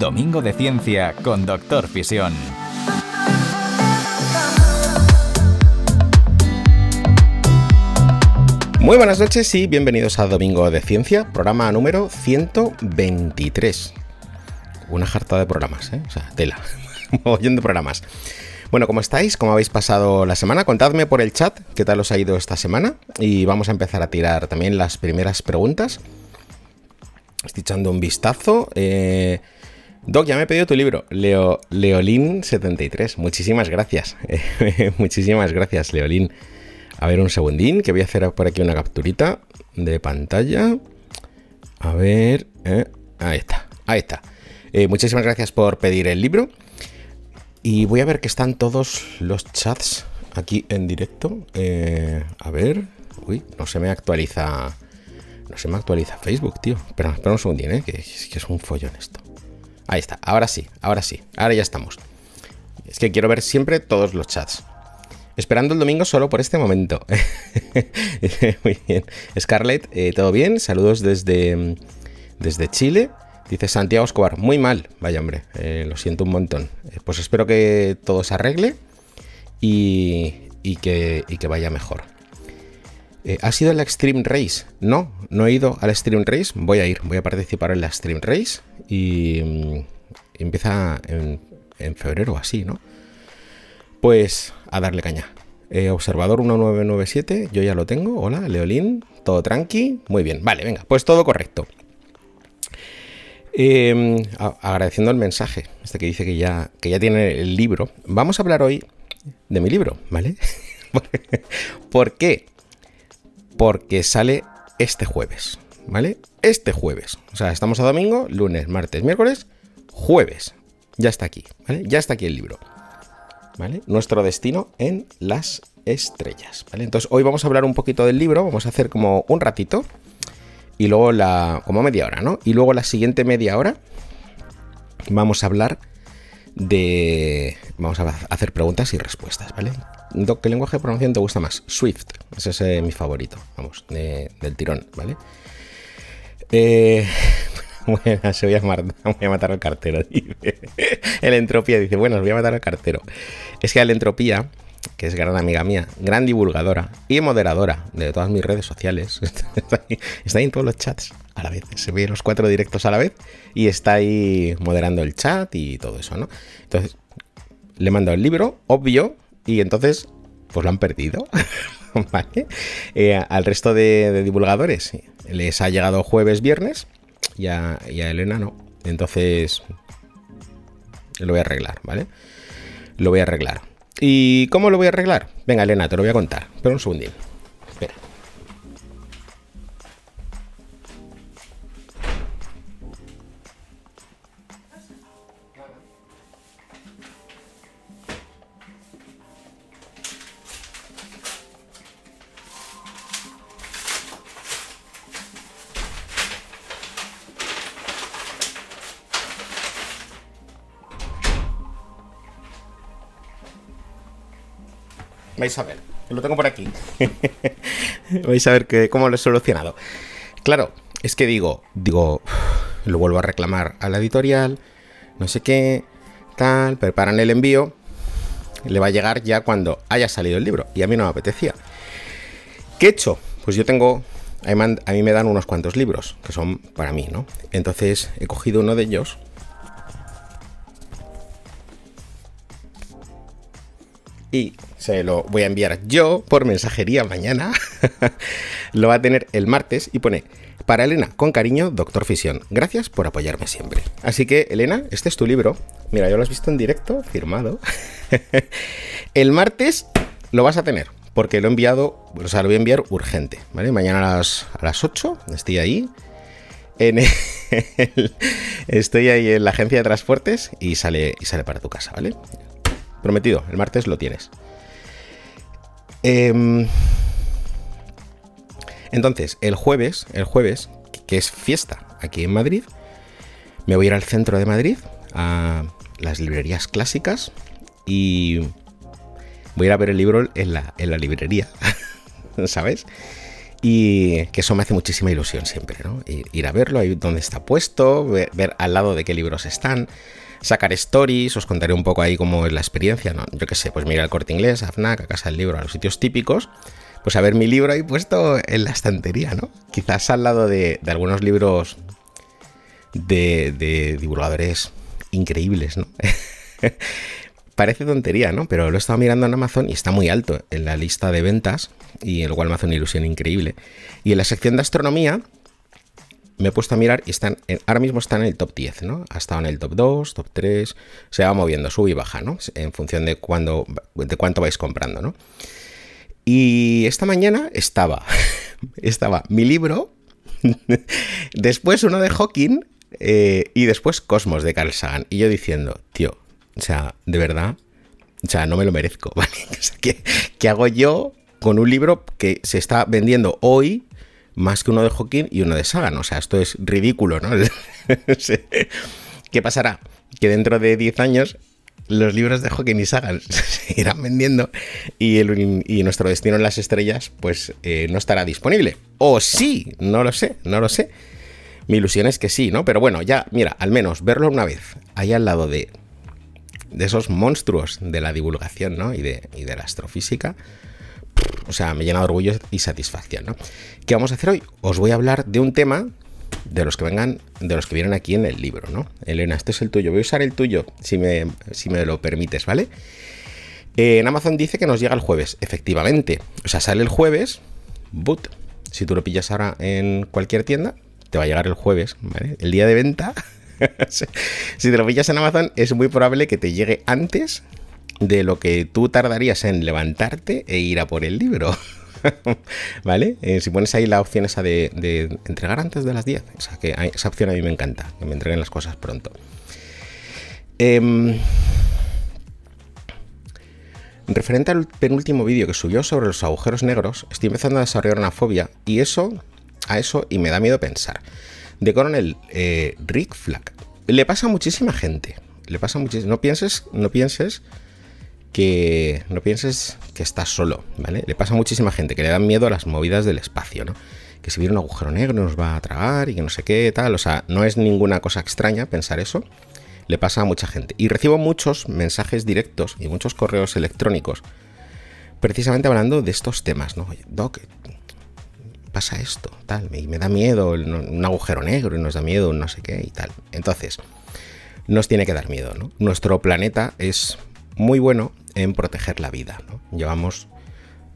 Domingo de Ciencia con Doctor Fisión. Muy buenas noches y bienvenidos a Domingo de Ciencia, programa número 123. Una jarta de programas, ¿eh? O sea, tela. De programas. Bueno, ¿cómo estáis? ¿Cómo habéis pasado la semana? Contadme por el chat qué tal os ha ido esta semana y vamos a empezar a tirar también las primeras preguntas. Estoy echando un vistazo. Eh, Doc, ya me he pedido tu libro, Leo, Leolín73. Muchísimas gracias. Muchísimas gracias, Leolín. A ver, un segundín, que voy a hacer por aquí una capturita de pantalla. A ver, eh, ahí está, ahí está. Eh, muchísimas gracias por pedir el libro. Y voy a ver que están todos los chats aquí en directo. Eh, a ver, uy, no se me actualiza. No se me actualiza Facebook, tío. Espera, espera un segundín, ¿eh? que es un follón esto. Ahí está, ahora sí, ahora sí, ahora ya estamos. Es que quiero ver siempre todos los chats. Esperando el domingo solo por este momento. Muy bien. Scarlett, eh, ¿todo bien? Saludos desde, desde Chile. Dice Santiago Escobar, muy mal. Vaya hombre, eh, lo siento un montón. Eh, pues espero que todo se arregle y, que, que, vaya mejor. ¿Ha sido la Extreme Race? No, no he ido al Extreme Race. Voy a ir, voy a participar en la Extreme Race y mm, empieza en, en febrero así, ¿no? Pues a darle caña. Eh, observador 1997, yo ya lo tengo. Hola, Leolín, todo tranqui. Muy bien, vale, venga, pues todo correcto. Em, agradeciendo el mensaje, este que dice que ya, que ya tiene el libro. Vamos a hablar hoy de mi libro, ¿vale? ¿Por qué? Porque sale este jueves, ¿vale? Este jueves. O sea, estamos a domingo, lunes, martes, miércoles, jueves. Ya está aquí, ¿vale? Ya está aquí el libro. Nuestro destino en las estrellas, ¿vale? Entonces hoy vamos a hablar un poquito del libro, vamos a hacer como un ratito y luego la, como media hora, ¿no? Y luego la siguiente media hora vamos a hablar de, vamos a hacer preguntas y respuestas, ¿vale? ¿Qué lenguaje de programación te gusta más? Swift, ese es eh, mi favorito, vamos, del tirón, ¿vale? Eh, bueno, se voy a, matar, al cartero. El entropía dice, bueno, os voy a matar al cartero. Es que el entropía, que es gran amiga mía, gran divulgadora y moderadora de todas mis redes sociales, está ahí, en todos los chats a la vez. Se ve los cuatro directos a la vez y está ahí moderando el chat y todo eso, ¿no? Entonces, le mando el libro, obvio, y entonces, pues lo han perdido. ¿Vale? Eh, al resto de divulgadores les ha llegado jueves, viernes y a, Elena no. Entonces lo voy a arreglar, ¿vale? Lo voy a arreglar. ¿Y cómo lo voy a arreglar? Venga, Elena, te lo voy a contar. Pero un segundín. Vais a ver, lo tengo por aquí. Vais a ver que, cómo lo he solucionado. Claro, es que digo, digo, lo vuelvo a reclamar a la editorial, no sé qué, tal, preparan el envío, le va a llegar ya cuando haya salido el libro. Y a mí no me apetecía. ¿Qué he hecho? Pues yo tengo, a mí me dan unos cuantos libros, que son para mí, ¿no? Entonces he cogido uno de ellos. Y se lo voy a enviar yo por mensajería mañana. lo va a tener el martes y pone, para Elena, con cariño, Doctor Fisión. Gracias por apoyarme siempre. Así que, Elena, este es tu libro. Mira, yo lo has visto en directo, firmado. el martes lo vas a tener, porque lo he enviado, o sea, lo voy a enviar urgente, ¿vale? Mañana a las, a las 8 estoy ahí. estoy ahí en la agencia de transportes y sale, y sale para tu casa, ¿vale? Prometido, el martes lo tienes. Em, entonces, el jueves, el jueves, que es fiesta aquí en Madrid, me voy a ir al centro de Madrid, a las librerías clásicas, y voy a ir a ver el libro en la, en la librería, ¿sabes? Y que eso me hace muchísima ilusión siempre, ¿no? Ir a verlo, ahí donde está puesto, ver, al lado de qué libros están, sacar stories, os contaré un poco ahí cómo es la experiencia, ¿no? Yo qué sé, pues mira al corte inglés, a FNAC, a Casa del Libro, a los sitios típicos, pues a ver mi libro ahí puesto en la estantería, ¿no? Quizás al lado de, algunos libros de, de divulgadores increíbles, ¿no? Parece tontería, ¿no? Pero lo he estado mirando en Amazon y está muy alto en la lista de ventas y el cual me una ilusión increíble. Y en la sección de astronomía me he puesto a mirar y están, ahora mismo están en el top 10, ¿no? Ha estado en el top 2, top 3, se va moviendo, sube y baja, ¿no? En función de, cuándo, de cuánto vais comprando, ¿no? Y esta mañana estaba, estaba mi libro, después uno de Hawking eh, y después Cosmos de Carl Sagan. Y yo diciendo, tío, o sea, de verdad, o sea, no me lo merezco, ¿vale? ¿qué, hago yo con un libro que se está vendiendo hoy más que uno de Hawking y uno de Sagan? O sea, esto es ridículo, ¿no? ¿Qué pasará? Que dentro de 10 años los libros de Hawking y Sagan se irán vendiendo y, y, nuestro destino en las estrellas pues eh, no estará disponible. O sí, no lo sé, no lo sé. Mi ilusión es que sí, ¿no? Pero bueno, ya, mira, al menos verlo una vez ahí al lado de de esos monstruos de la divulgación ¿no? y, de, y de la astrofísica, o sea, me llena de orgullo y satisfacción. ¿no? ¿Qué vamos a hacer hoy? Os voy a hablar de un tema de los que vengan, de los que vienen aquí en el libro, ¿no? Elena, este es el tuyo. Voy a usar el tuyo, si me, si me lo permites, ¿vale? Eh, en Amazon dice que nos llega el jueves, efectivamente. O sea, sale el jueves, but. Si tú lo pillas ahora en cualquier tienda, te va a llegar el jueves, ¿vale? El día de venta si te lo pillas en Amazon, es muy probable que te llegue antes de lo que tú tardarías en levantarte e ir a por el libro. ¿Vale? Eh, si pones ahí la opción esa de, entregar antes de las 10, esa, que esa opción a mí me encanta, que me entreguen las cosas pronto. Em, referente al penúltimo vídeo que subió sobre los agujeros negros, estoy empezando a desarrollar una fobia y eso, a eso, y me da miedo pensar de Coronel eh, Rick Flag. Le pasa a muchísima gente. Le pasa muchísimo. No pienses, no pienses que no pienses que estás solo, ¿vale? Le pasa a muchísima gente que le dan miedo a las movidas del espacio, ¿no? Que si viene un agujero negro nos va a tragar y que no sé qué, tal. O sea, no es ninguna cosa extraña pensar eso. Le pasa a mucha gente. Y recibo muchos mensajes directos y muchos correos electrónicos precisamente hablando de estos temas, ¿no? Doc, pasa esto, tal, y me da miedo un agujero negro y nos da miedo no sé qué y tal. Entonces, nos tiene que dar miedo, ¿no? Nuestro planeta es muy bueno en proteger la vida, ¿no? Llevamos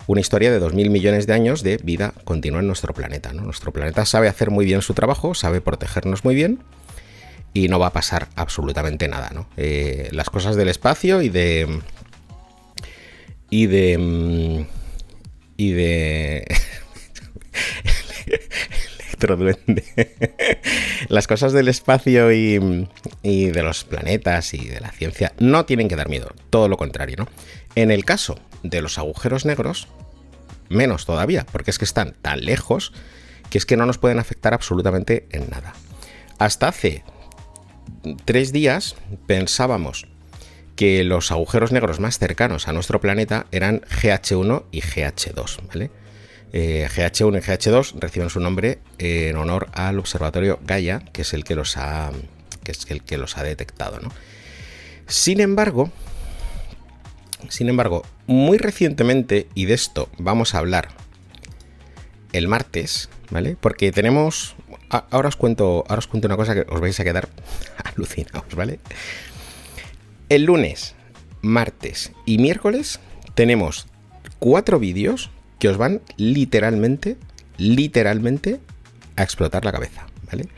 una historia de 2.000 millones de años de vida continua en nuestro planeta, ¿no? Nuestro planeta sabe hacer muy bien su trabajo, sabe protegernos muy bien y no va a pasar absolutamente nada, ¿no? Eh, las cosas del espacio y de... y de... Mm, y de... Electroduende. Las cosas del espacio y, de los planetas y de la ciencia no tienen que dar miedo, todo lo contrario, ¿no? En el caso de los agujeros negros, menos todavía, porque es que están tan lejos que es que no nos pueden afectar absolutamente en nada. Hasta hace tres días pensábamos que los agujeros negros más cercanos a nuestro planeta eran GH1 y GH2, ¿vale? GH1 eh, y GH2 reciben su nombre en honor al observatorio Gaia, que es el que los ha, que es el que los ha detectado. Sin embargo, sin embargo, muy recientemente, y de esto vamos a hablar el martes, ¿vale? Porque tenemos. Ahora os cuento, ahora os cuento una cosa que os vais a quedar alucinados, ¿vale? El lunes, martes y miércoles tenemos cuatro vídeos que os van literalmente, literalmente a explotar la cabeza, ¿vale?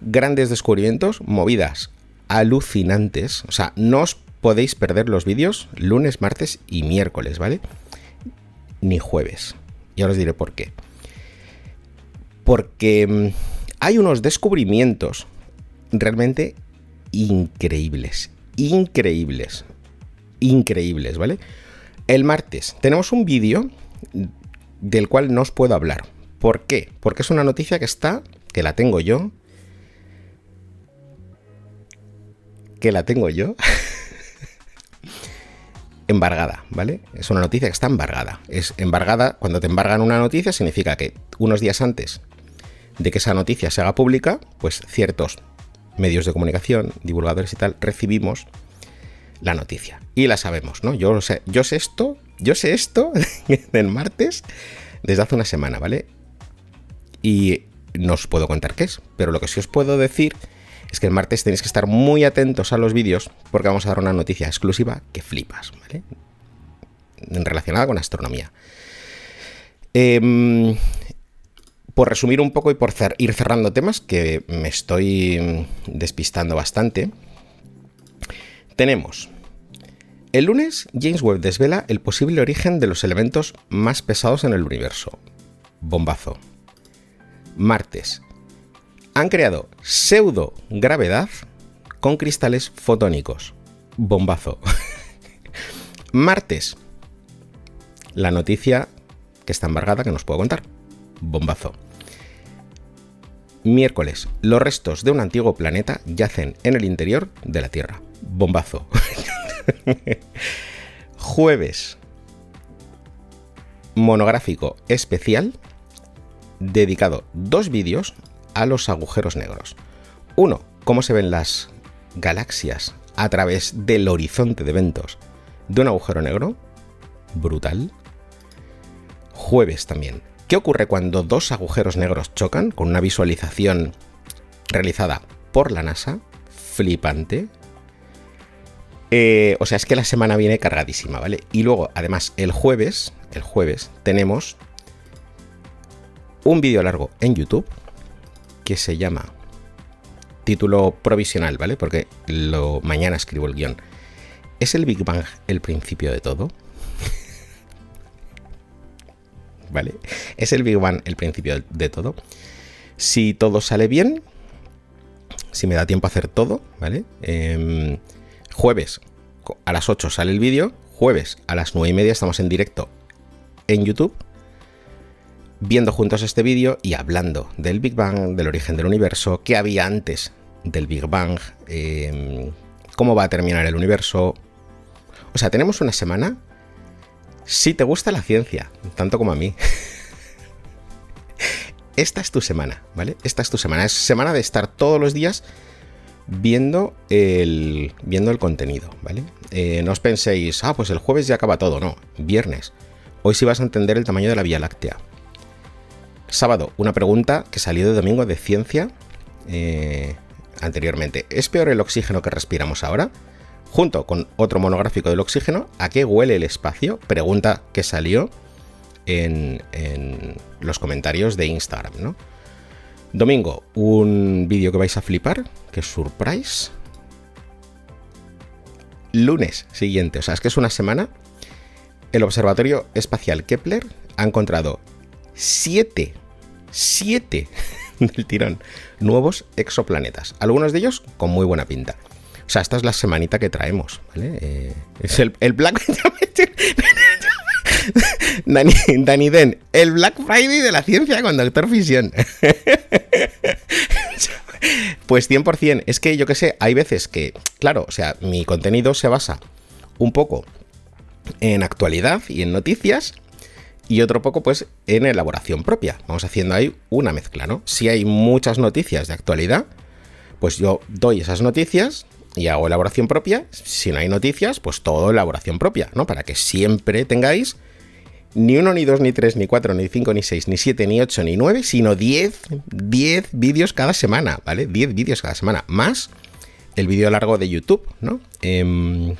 Grandes descubrimientos, movidas alucinantes, o sea, no os podéis perder los vídeos lunes, martes y miércoles, ¿vale? Ni jueves. Y ahora os diré por qué. Porque mm, hay unos descubrimientos realmente increíbles, increíbles, increíbles, ¿vale? El martes tenemos un vídeo del cual no os puedo hablar. ¿Por qué? Porque es una noticia que está, que la tengo yo, que la tengo yo, embargada, ¿vale? Es una noticia que está embargada. Es embargada, cuando te embargan una noticia significa que unos días antes de que esa noticia se haga pública, pues ciertos medios de comunicación, divulgadores y tal, recibimos la noticia. Y la sabemos, ¿no? Yo sé, yo sé esto, yo sé esto del martes desde hace una semana, ¿vale? Y no os puedo contar qué es, pero lo que sí os puedo decir es que el martes tenéis que estar muy atentos a los vídeos porque vamos a dar una noticia exclusiva que flipas, ¿vale? Relacionada con astronomía. Eh, por resumir un poco y por ir cerrando temas, que me estoy despistando bastante, tenemos el lunes, James Webb desvela el posible origen de los elementos más pesados en el universo. Bombazo. Martes. Han creado pseudo gravedad con cristales fotónicos. Bombazo. Martes. La noticia que está embargada que nos puedo contar. Bombazo. Miércoles. Los restos de un antiguo planeta yacen en el interior de la Tierra. Bombazo. Jueves. Monográfico especial dedicado dos vídeos a los agujeros negros. Uno, cómo se ven las galaxias a través del horizonte de eventos de un agujero negro. Brutal. Jueves también, ¿Qué ocurre cuando dos agujeros negros chocan con una visualización realizada por la NASA? Flipante. Eh, o sea, es que la semana viene cargadísima, ¿vale? Y luego, además, el jueves, el jueves, tenemos un vídeo largo en YouTube que se llama título provisional, ¿vale? Porque lo, mañana escribo el guion. ¿Es el Big Bang el principio de todo? ¿vale? Es el Big Bang el principio de todo. Si todo sale bien, si me da tiempo a hacer todo, ¿vale? Em, jueves a las 8 sale el vídeo, jueves a las 9 y media estamos en directo en YouTube, viendo juntos este vídeo y hablando del Big Bang, del origen del universo, qué había antes del Big Bang, em, cómo va a terminar el universo. O sea, tenemos una semana si te gusta la ciencia, tanto como a mí, esta es tu semana, ¿vale? Esta es tu semana. Es semana de estar todos los días viendo el, viendo el contenido, ¿vale? Eh, no os penséis, ah, pues el jueves ya acaba todo, no, viernes. Hoy sí vas a entender el tamaño de la Vía Láctea. Sábado, una pregunta que salió de domingo de ciencia eh, anteriormente. ¿Es peor el oxígeno que respiramos ahora? junto con otro monográfico del oxígeno, ¿a qué huele el espacio? Pregunta que salió en, los comentarios de Instagram, ¿no? Domingo, un vídeo que vais a flipar, que es Surprise. Lunes siguiente, o sea, es que es una semana. El Observatorio Espacial Kepler ha encontrado siete, siete del tirón, nuevos exoplanetas. Algunos de ellos con muy buena pinta. O sea, esta es la semanita que traemos, ¿vale? Eh, es el, Black... Dani, Dani Den, el Black Friday de la ciencia con Doctor Fisión. pues 100%, es que yo que sé, hay veces que, claro, o sea, mi contenido se basa un poco en actualidad y en noticias y otro poco pues en elaboración propia. Vamos haciendo ahí una mezcla, ¿no? Si hay muchas noticias de actualidad, pues yo doy esas noticias y hago elaboración propia. Si no hay noticias, pues todo elaboración propia, ¿no? Para que siempre tengáis ni uno, ni dos, ni tres, ni cuatro, ni cinco, ni seis, ni siete, ni ocho, ni nueve, sino diez, diez vídeos cada semana, ¿vale? Diez vídeos cada semana, más el vídeo largo de YouTube, ¿no? Em,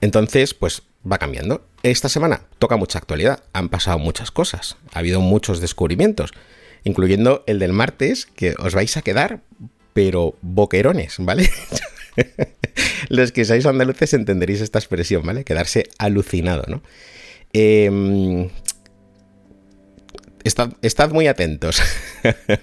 entonces, pues va cambiando. Esta semana toca mucha actualidad, han pasado muchas cosas, ha habido muchos descubrimientos, incluyendo el del martes, que os vais a quedar pero boquerones, ¿vale? Los que sois andaluces entenderéis esta expresión, ¿vale? Quedarse alucinado, ¿no? Estad, estad muy atentos.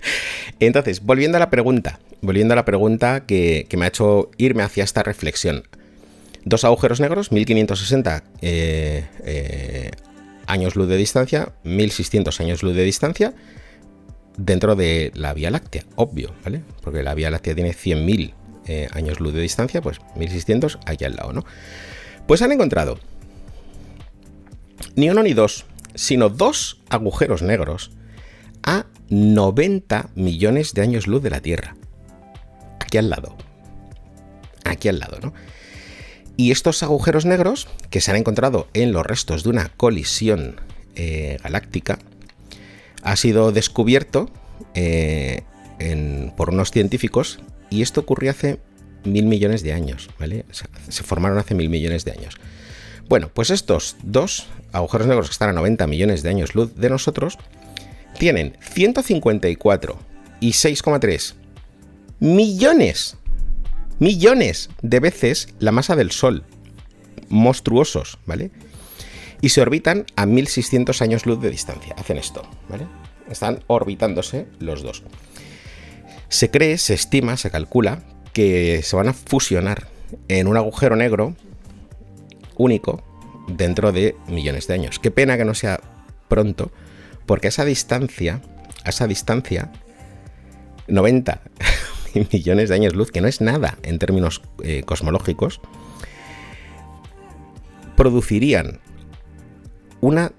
Entonces, volviendo a la pregunta, volviendo a la pregunta que, me ha hecho irme hacia esta reflexión. Dos agujeros negros, 1560 eh, eh, años luz de distancia, 1600 años luz de distancia, dentro de la Vía Láctea, obvio, ¿vale? Porque la Vía Láctea tiene 100.000 eh, años luz de distancia, pues 1600 aquí al lado, ¿no? Pues han encontrado ni uno ni dos, sino dos agujeros negros a 90 millones de años luz de la Tierra. Aquí al lado. Aquí al lado, ¿no? Y estos agujeros negros, que se han encontrado en los restos de una colisión eh, galáctica, ha sido descubierto eh, por unos científicos y esto ocurrió hace mil millones de años, ¿vale? Se formaron hace mil millones de años. Bueno, pues estos dos agujeros negros que están a 90 millones de años luz de nosotros tienen 154 y 6,3 millones, millones de veces la masa del Sol. Monstruosos, ¿vale? Y se orbitan a 1600 años luz de distancia. Hacen esto, ¿vale? Están orbitándose los dos. Se cree, se estima, se calcula que se van a fusionar en un agujero negro único dentro de millones de años. Qué pena que no sea pronto, porque a esa distancia, a esa distancia, 90 millones de años luz, que no es nada en términos eh, cosmológicos, producirían una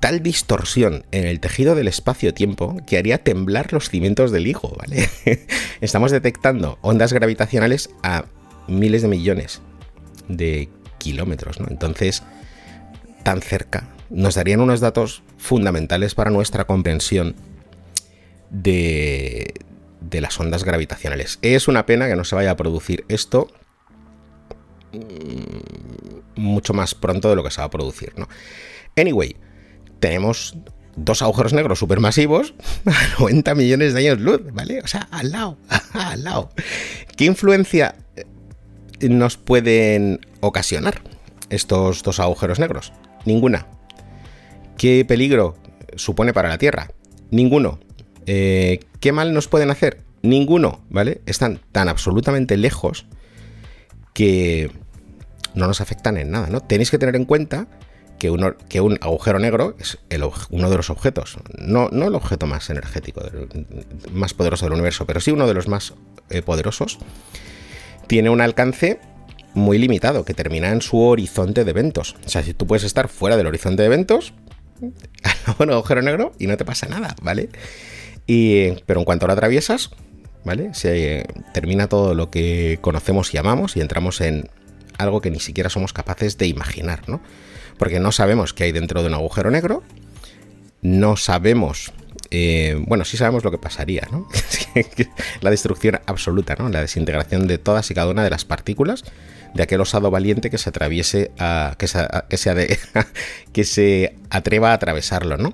tal distorsión en el tejido del espacio-tiempo que haría temblar los cimientos del higo, ¿vale? Estamos detectando ondas gravitacionales a miles de millones de kilómetros, ¿no? Entonces, tan cerca, nos darían unos datos fundamentales para nuestra comprensión de, las ondas gravitacionales. Es una pena que no se vaya a producir esto mm, mucho más pronto de lo que se va a producir, ¿no? Anyway, tenemos dos agujeros negros supermasivos a 90 millones de años luz, ¿vale? O sea, al lado, al lado. ¿Qué influencia nos pueden ocasionar estos dos agujeros negros? Ninguna. ¿Qué peligro supone para la Tierra? Ninguno. Eh, ¿Qué mal nos pueden hacer? Ninguno, ¿vale? Están tan absolutamente lejos que no nos afectan en nada, ¿no? Tenéis que tener en cuenta que, un agujero negro es uno de los objetos, no, no, el objeto más energético, más poderoso del universo, pero sí uno de los más eh, poderosos, tiene un alcance muy limitado, que termina en su horizonte de eventos. O sea, si tú puedes estar fuera del horizonte de eventos, un agujero negro y no te pasa nada, ¿vale? Y, pero en cuanto lo atraviesas, ¿vale? Se termina todo lo que conocemos y amamos y entramos en algo que ni siquiera somos capaces de imaginar, ¿no? Porque no sabemos qué hay dentro de un agujero negro, no sabemos eh, bueno, sí sabemos lo que pasaría, ¿no? la destrucción absoluta, ¿no? La desintegración de todas y cada una de las partículas de aquel osado valiente que se atraviese a. que se, que que se atreva a atravesarlo, ¿no?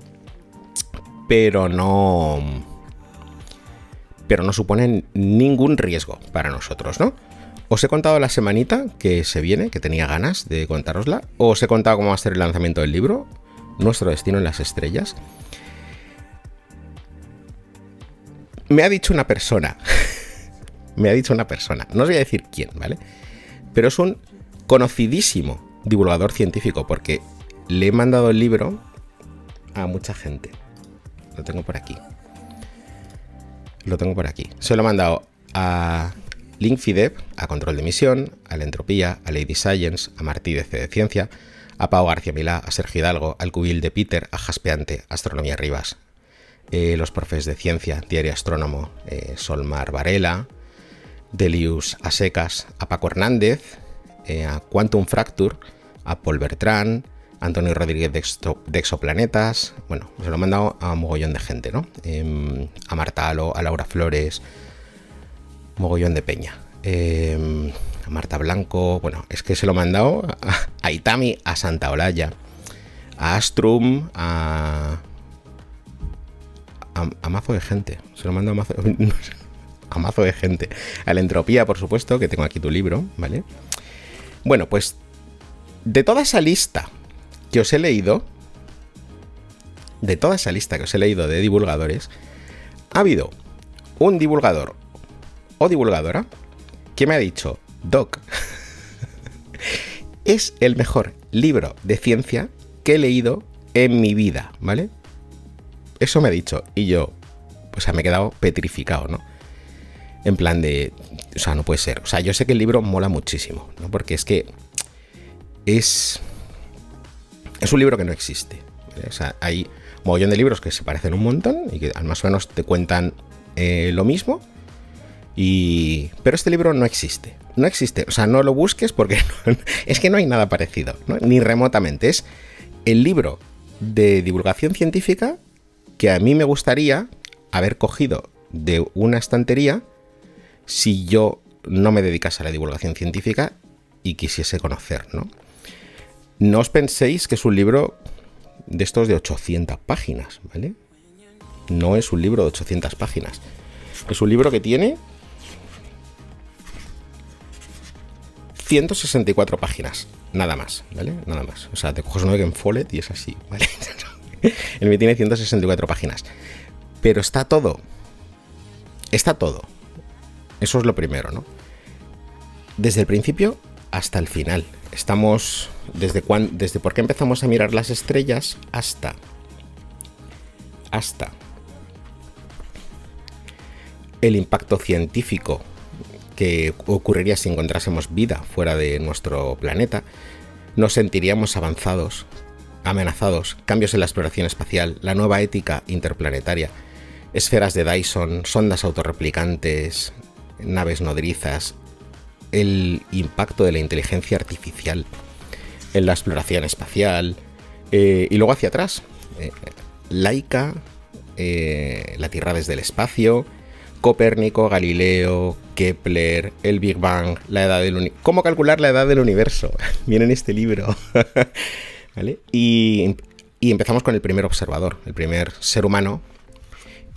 Pero no. Pero no suponen ningún riesgo para nosotros, ¿no? Os he contado la semanita que se viene, que tenía ganas de contárosla. Os he contado cómo va a ser el lanzamiento del libro, Nuestro destino en las estrellas. me ha dicho una persona, me ha dicho una persona, no os voy a decir quién, ¿vale? Pero es un conocidísimo divulgador científico porque le he mandado el libro a mucha gente. Lo tengo por aquí. Lo tengo por aquí. Se lo he mandado a Linkfidep, a Control de Emisión, a La Entropía, a Lady Science, a Martí de C de Ciencia, a Pau García Milá, a Sergio Hidalgo, al Cubil de Peter, a Jaspeante, Astronomía Rivas, eh, los profes de ciencia, Diario Astrónomo, eh, Solmar Varela, Delius Asecas, a Paco Hernández, eh, a Quantum Fracture, a Paul Bertrand, Antonio Rodríguez de, Exoplanetas, bueno, se lo he mandado a un mogollón de gente, ¿no? Em, a Marta Alo, a Laura Flores, mogollón de peña. Em, a Marta Blanco, bueno, es que se lo he mandado a, Itami, a Santa Olaya, a Astrum, a, a, mazo de gente. Se lo mando a mazo, a de gente. A la entropía, por supuesto, que tengo aquí tu libro, ¿vale? Bueno, pues de toda esa lista que os he leído, de toda esa lista que os he leído de divulgadores, ha habido un divulgador o divulgadora que me ha dicho, Doc, es el mejor libro de ciencia que he leído en mi vida, ¿vale? Eso me ha dicho. Y yo, pues me he quedado petrificado, ¿no? En plan de, o sea, no puede ser. O sea, yo sé que el libro mola muchísimo, ¿no? Porque es que es... Es un libro que no existe. O sea, hay un montón de libros que se parecen un montón y que más o menos te cuentan eh, lo mismo, y... Pero este libro no existe. No existe. O sea, no lo busques porque es que no hay nada parecido, ni remotamente. Es el libro de divulgación científica que a mí me gustaría haber cogido de una estantería si yo no me dedicase a la divulgación científica y quisiese conocer, ¿no? No os penséis que es un libro de estos de 800 páginas, ¿vale? No es un libro de 800 páginas. Es un libro que tiene 164 páginas, nada más, ¿vale? Nada más. O sea, te coges uno de Follet y es así, ¿vale? El mío tiene 164 páginas. Pero está todo. Está todo. Eso es lo primero, ¿no? Desde el principio hasta el final. Estamos desde desde por qué empezamos a mirar las estrellas hasta hasta el impacto científico que ocurriría si encontrásemos vida fuera de nuestro planeta, nos sentiríamos avanzados, amenazados, cambios en la exploración espacial, la nueva ética interplanetaria, esferas de Dyson, sondas autorreplicantes, naves nodrizas, el impacto de la inteligencia artificial en la exploración espacial, eh, y luego hacia atrás, eh, Laika, eh, la Tierra desde el espacio, Copérnico, Galileo, Kepler, el Big Bang, la edad del. ¿Cómo calcular la edad del universo? Viene en este libro. ¿Vale? Y, empezamos con el primer observador, el primer ser humano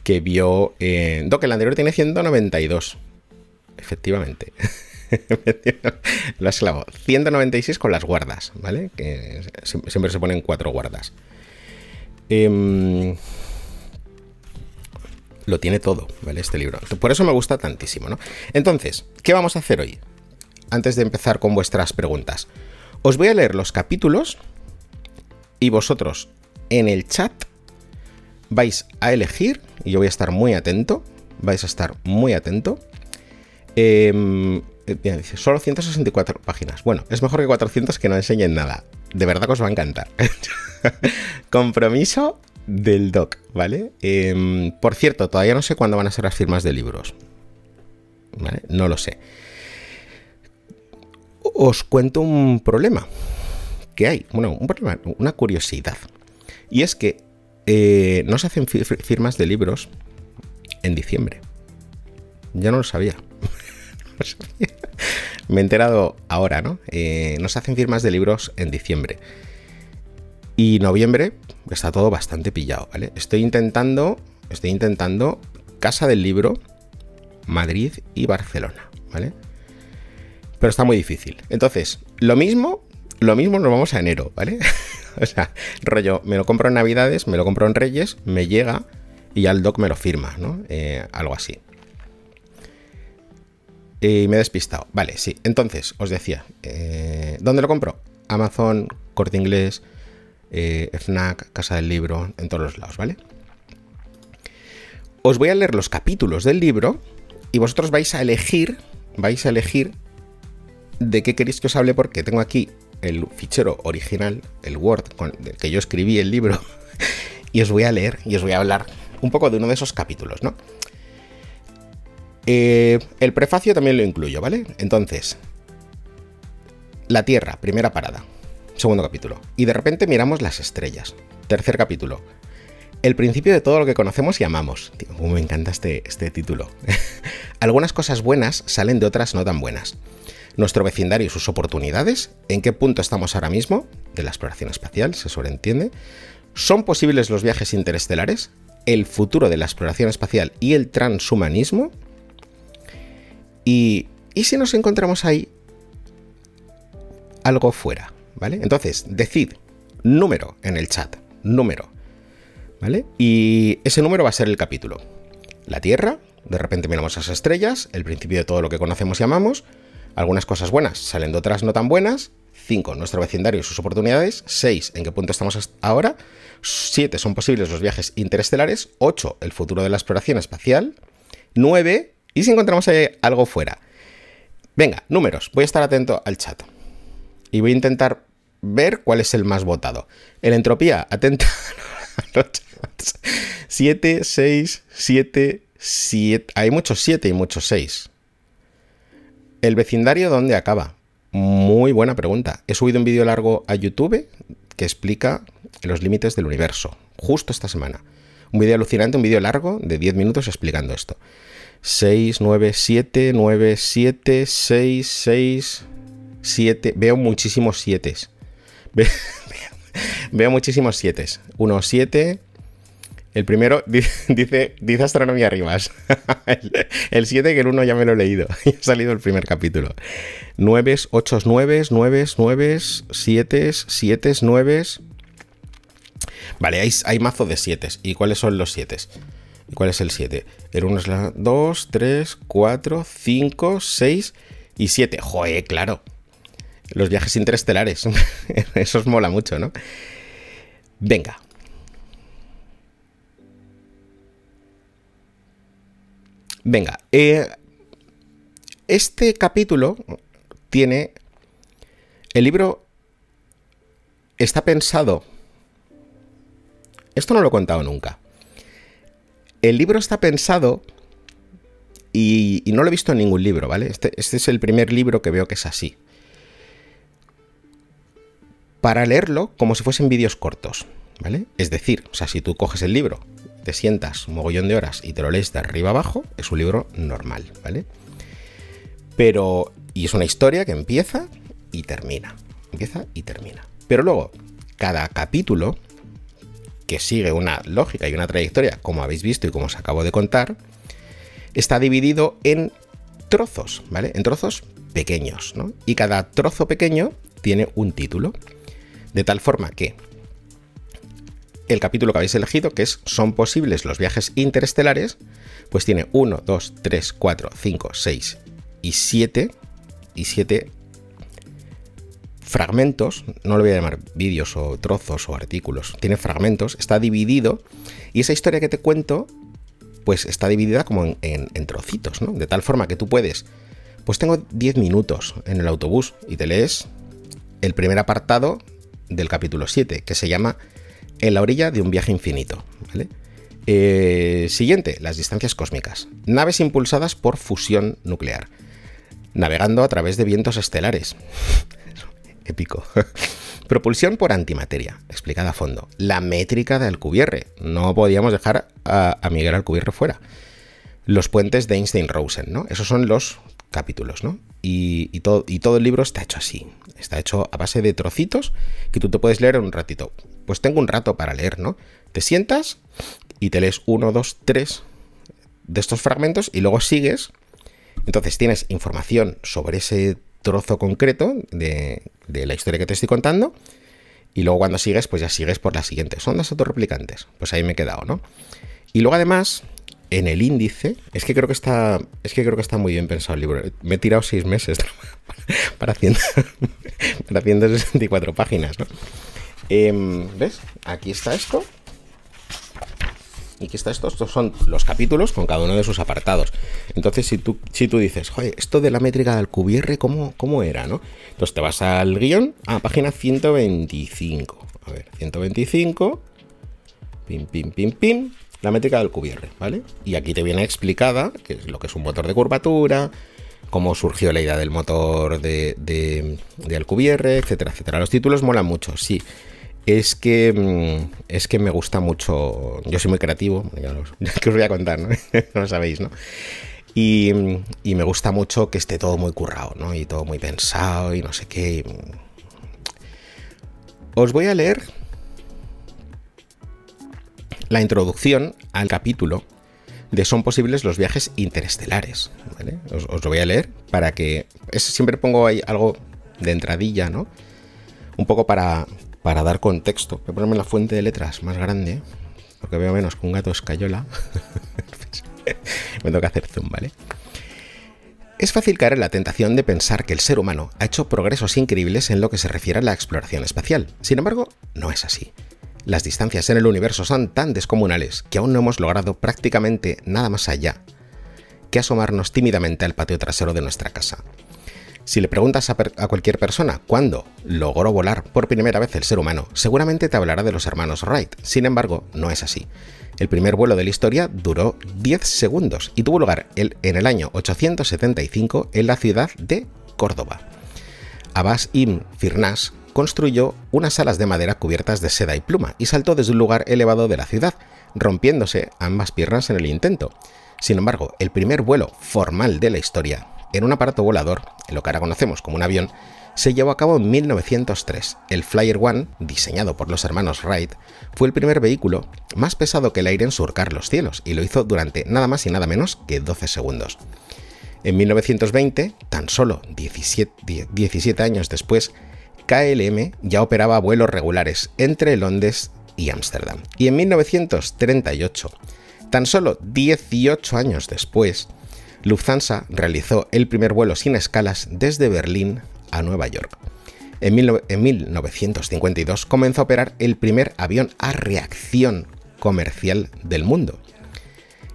que vio. Eh, Doc, el anterior tiene 192. Efectivamente. Lo has clavado. 196 con las guardas, ¿vale? Que siempre se ponen cuatro guardas. Eh, lo tiene todo, ¿vale? Este libro. Por eso me gusta tantísimo, ¿no? Entonces, ¿qué vamos a hacer hoy? Antes de empezar con vuestras preguntas. Os voy a leer los capítulos y vosotros en el chat vais a elegir, y yo voy a estar muy atento, vais a estar muy atento. Eh, dice, solo 164 páginas. Bueno, es mejor que 400 que no enseñen nada. De verdad que os va a encantar. Compromiso del doc, ¿vale? Em, por cierto, todavía no sé cuándo van a ser las firmas de libros. ¿Vale? No lo sé. Os cuento un problema que hay. Bueno, un problema, una curiosidad. Y es que eh, no se hacen firmas de libros en diciembre. Ya no lo sabía. Me he enterado ahora, ¿no? Eh, no se hacen firmas de libros en diciembre. Y noviembre está todo bastante pillado, ¿vale? Estoy intentando, estoy intentando Casa del Libro, Madrid y Barcelona, ¿vale? Pero está muy difícil. Entonces, lo mismo, lo mismo nos vamos a enero, ¿vale? o sea, rollo, me lo compro en Navidades, me lo compro en Reyes, me llega y ya el doc me lo firma, ¿no? Eh, algo así. Y me he despistado. Vale, sí. Entonces, os decía, eh, ¿dónde lo compro? Amazon, Corte Inglés, eh, FNAC, Casa del Libro, en todos los lados, ¿vale? Os voy a leer los capítulos del libro y vosotros vais a elegir, vais a elegir de qué queréis que os hable porque tengo aquí el fichero original, el Word, con el que yo escribí el libro, y os voy a leer y os voy a hablar un poco de uno de esos capítulos, ¿no? Eh, el prefacio también lo incluyo, ¿vale? Entonces, la Tierra, primera parada. segundo capítulo. Y de repente miramos las estrellas. Tercer capítulo. El principio de todo lo que conocemos y amamos. me encanta este, este título. Algunas cosas buenas salen de otras no tan buenas. Nuestro vecindario y sus oportunidades. ¿En qué punto estamos ahora mismo? De la exploración espacial, se sobreentiende. ¿Son posibles los viajes interestelares? ¿El futuro de la exploración espacial y el transhumanismo? Y, ¿y si nos encontramos ahí algo fuera? ¿Vale? Entonces, decid número en el chat. Número. ¿Vale? Y ese número va a ser el capítulo. La Tierra, de repente miramos las estrellas, el principio de todo lo que conocemos y amamos, algunas cosas buenas salen de otras no tan buenas, 5. Nuestro vecindario y sus oportunidades. 6. ¿En qué punto estamos ahora? 7. Son posibles los viajes interestelares. 8. El futuro de la exploración espacial. 9. ¿Y si encontramos algo fuera? Venga, números. Voy a estar atento al chat. Y voy a intentar ver cuál es el más votado. El entropía, atenta a los chats. 7, 6, 7, 7. Hay muchos 7 y muchos 6. ¿El vecindario dónde acaba? Muy buena pregunta. He subido un vídeo largo a YouTube que explica los límites del universo, justo esta semana. Un vídeo alucinante, un vídeo largo de 10 minutos explicando esto. 6, 9, 7, 9, 7, 6, 6, 7. Veo muchísimos 7. Veo, muchísimos 7. 1, 7, el primero dice, dice Astronomía Arribas. El 7 que el 1 ya me lo he leído. Ya ha salido el primer capítulo. 9, 8, 9, 9, 9, 7, 7, 9. Vale, hay, hay mazo de 7. ¿Y cuáles son los 7? ¿Y cuál es el 7? El 1 es la 2, 3, 4, 5, 6 y 7. Joder, claro. Los viajes interestelares. Eso os mola mucho, ¿no? Venga, Venga, eh, este capítulo tiene... El libro está pensado... Esto no lo he contado nunca. El libro está pensado y, no lo he visto en ningún libro, ¿vale? Este, este, es el primer libro que veo que es así. Para leerlo como si fuesen vídeos cortos, ¿vale? Es decir, o sea, si tú coges el libro te sientas un mogollón de horas y te lo lees de arriba abajo, es un libro normal, ¿vale? Pero, y es una historia que empieza y termina. Empieza y termina. Pero luego, cada capítulo, que sigue una lógica y una trayectoria, como habéis visto y como os acabo de contar, está dividido en trozos, ¿vale? En trozos pequeños, ¿no? Y cada trozo pequeño tiene un título. De tal forma que el capítulo que habéis elegido, que es Son posibles los viajes interestelares, pues tiene 1, 2, 3, 4, 5, 6 y 7 y 7 fragmentos, no lo voy a llamar vídeos o trozos o artículos, tiene fragmentos, está dividido y esa historia que te cuento pues está dividida como en, trocitos, ¿no? De tal forma que tú puedes, pues tengo 10 minutos en el autobús y te lees el primer apartado del capítulo 7, que se llama en la orilla de un viaje infinito. Eh, siguiente, las distancias cósmicas. Naves impulsadas por fusión nuclear. Navegando a través de vientos estelares. Épico. Propulsión por antimateria, explicada a fondo. La métrica de Alcubierre. No podíamos dejar a, Miguel Alcubierre fuera. Los puentes de Einstein-Rosen, ¿no? Esos son los capítulos, ¿no? Y, todo, y todo el libro está hecho así. Está hecho a base de trocitos que tú te puedes leer en un ratito pues tengo un rato para leer, ¿no? Te sientas y te lees uno, dos, tres de estos fragmentos y luego sigues. Entonces tienes información sobre ese trozo concreto de, la historia que te estoy contando. Y luego cuando sigues, pues ya sigues por la siguiente. Son las autorreplicantes. Pues ahí me he quedado, ¿no? Y luego además, en el índice, es que creo que está. Es que creo que está muy bien pensado el libro. Me he tirado seis meses para, haciendo, para 164 páginas, ¿no? Em, ¿Ves? Aquí está esto. Y aquí está esto. Estos son los capítulos con cada uno de sus apartados. Entonces, si tú, si tú dices, joder, esto de la métrica del Alcubierre, ¿cómo, ¿cómo era, no? Entonces te vas al guion, a página 125. A ver, 125. Pim, pim, pim, pim. La métrica del Alcubierre, ¿vale? Y aquí te viene explicada que es lo que es un motor de curvatura, cómo surgió la idea del motor de, de, de Alcubierre, etcétera, etcétera. Los títulos molan mucho, sí es que, mm, es que me gusta mucho. Yo soy muy creativo, ya, que os voy a contar, ¿no? no lo sabéis, ¿no? Y, me gusta mucho que esté todo muy currado, ¿no? Y todo muy pensado y no sé qué. Os voy a leer la introducción al capítulo de Son posibles los viajes interestelares. os, lo voy a leer para que. Es, siempre pongo ahí algo de entradilla, ¿no? Un poco para, para dar contexto, voy a ponerme la fuente de letras más grande, porque veo menos que un gato escayola. Me tengo que hacer zoom, ¿vale? Es fácil caer en la tentación de pensar que el ser humano ha hecho progresos increíbles en lo que se refiere a la exploración espacial. Sin embargo, no es así. Las distancias en el universo son tan descomunales que aún no hemos logrado prácticamente nada más allá que asomarnos tímidamente al patio trasero de nuestra casa. Si le preguntas a, cualquier persona cuándo logró volar por primera vez el ser humano, seguramente te hablará de los hermanos Wright. Sin embargo, no es así. El primer vuelo de la historia duró 10 segundos y tuvo lugar en el año 875 en la ciudad de Córdoba. Abbas ibn Firnas construyó unas alas de madera cubiertas de seda y pluma y saltó desde un lugar elevado de la ciudad, rompiéndose ambas piernas en el intento. Sin embargo, el primer vuelo formal de la historia en un aparato volador, en lo que ahora conocemos como un avión, se llevó a cabo en 1903. El Flyer One, diseñado por los hermanos Wright, fue el primer vehículo más pesado que el aire en surcar los cielos y lo hizo durante nada más y nada menos que 12 segundos. En 1920, tan solo 17, 17 años después, KLM ya operaba vuelos regulares entre Londres y Ámsterdam. Y en 1938, tan solo 18 años después, Lufthansa realizó el primer vuelo sin escalas desde Berlín a Nueva York. En, 1952 comenzó a operar el primer avión a reacción comercial del mundo.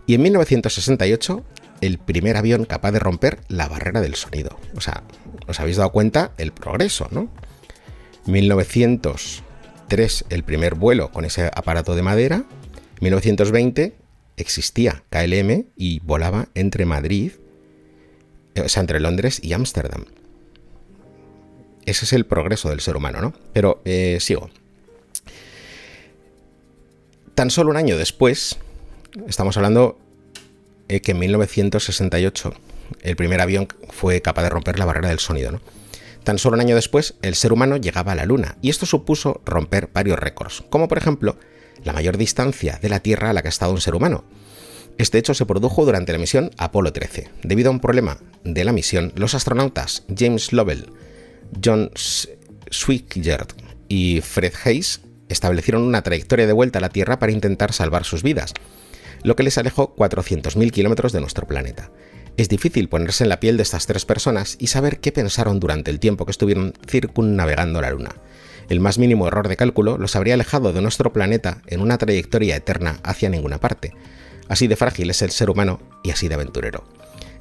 Y en 1968 el primer avión capaz de romper la barrera del sonido. O sea, os habéis dado cuenta el progreso, ¿no? 1903 el primer vuelo con ese aparato de madera. 1920 existía KLM y volaba entre Madrid, o sea, entre Londres y Ámsterdam. Ese es el progreso del ser humano, ¿no? Pero eh, sigo. Tan solo un año después, estamos hablando eh, que en 1968 el primer avión fue capaz de romper la barrera del sonido, ¿no? Tan solo un año después, el ser humano llegaba a la Luna, y esto supuso romper varios récords, como por ejemplo la mayor distancia de la Tierra a la que ha estado un ser humano. Este hecho se produjo durante la misión Apolo 13. Debido a un problema de la misión, los astronautas James Lovell, John Swigert y Fred Hayes establecieron una trayectoria de vuelta a la Tierra para intentar salvar sus vidas, lo que les alejó 400.000 kilómetros de nuestro planeta. Es difícil ponerse en la piel de estas tres personas y saber qué pensaron durante el tiempo que estuvieron circunnavegando la Luna. El más mínimo error de cálculo los habría alejado de nuestro planeta en una trayectoria eterna hacia ninguna parte. Así de frágil es el ser humano y así de aventurero.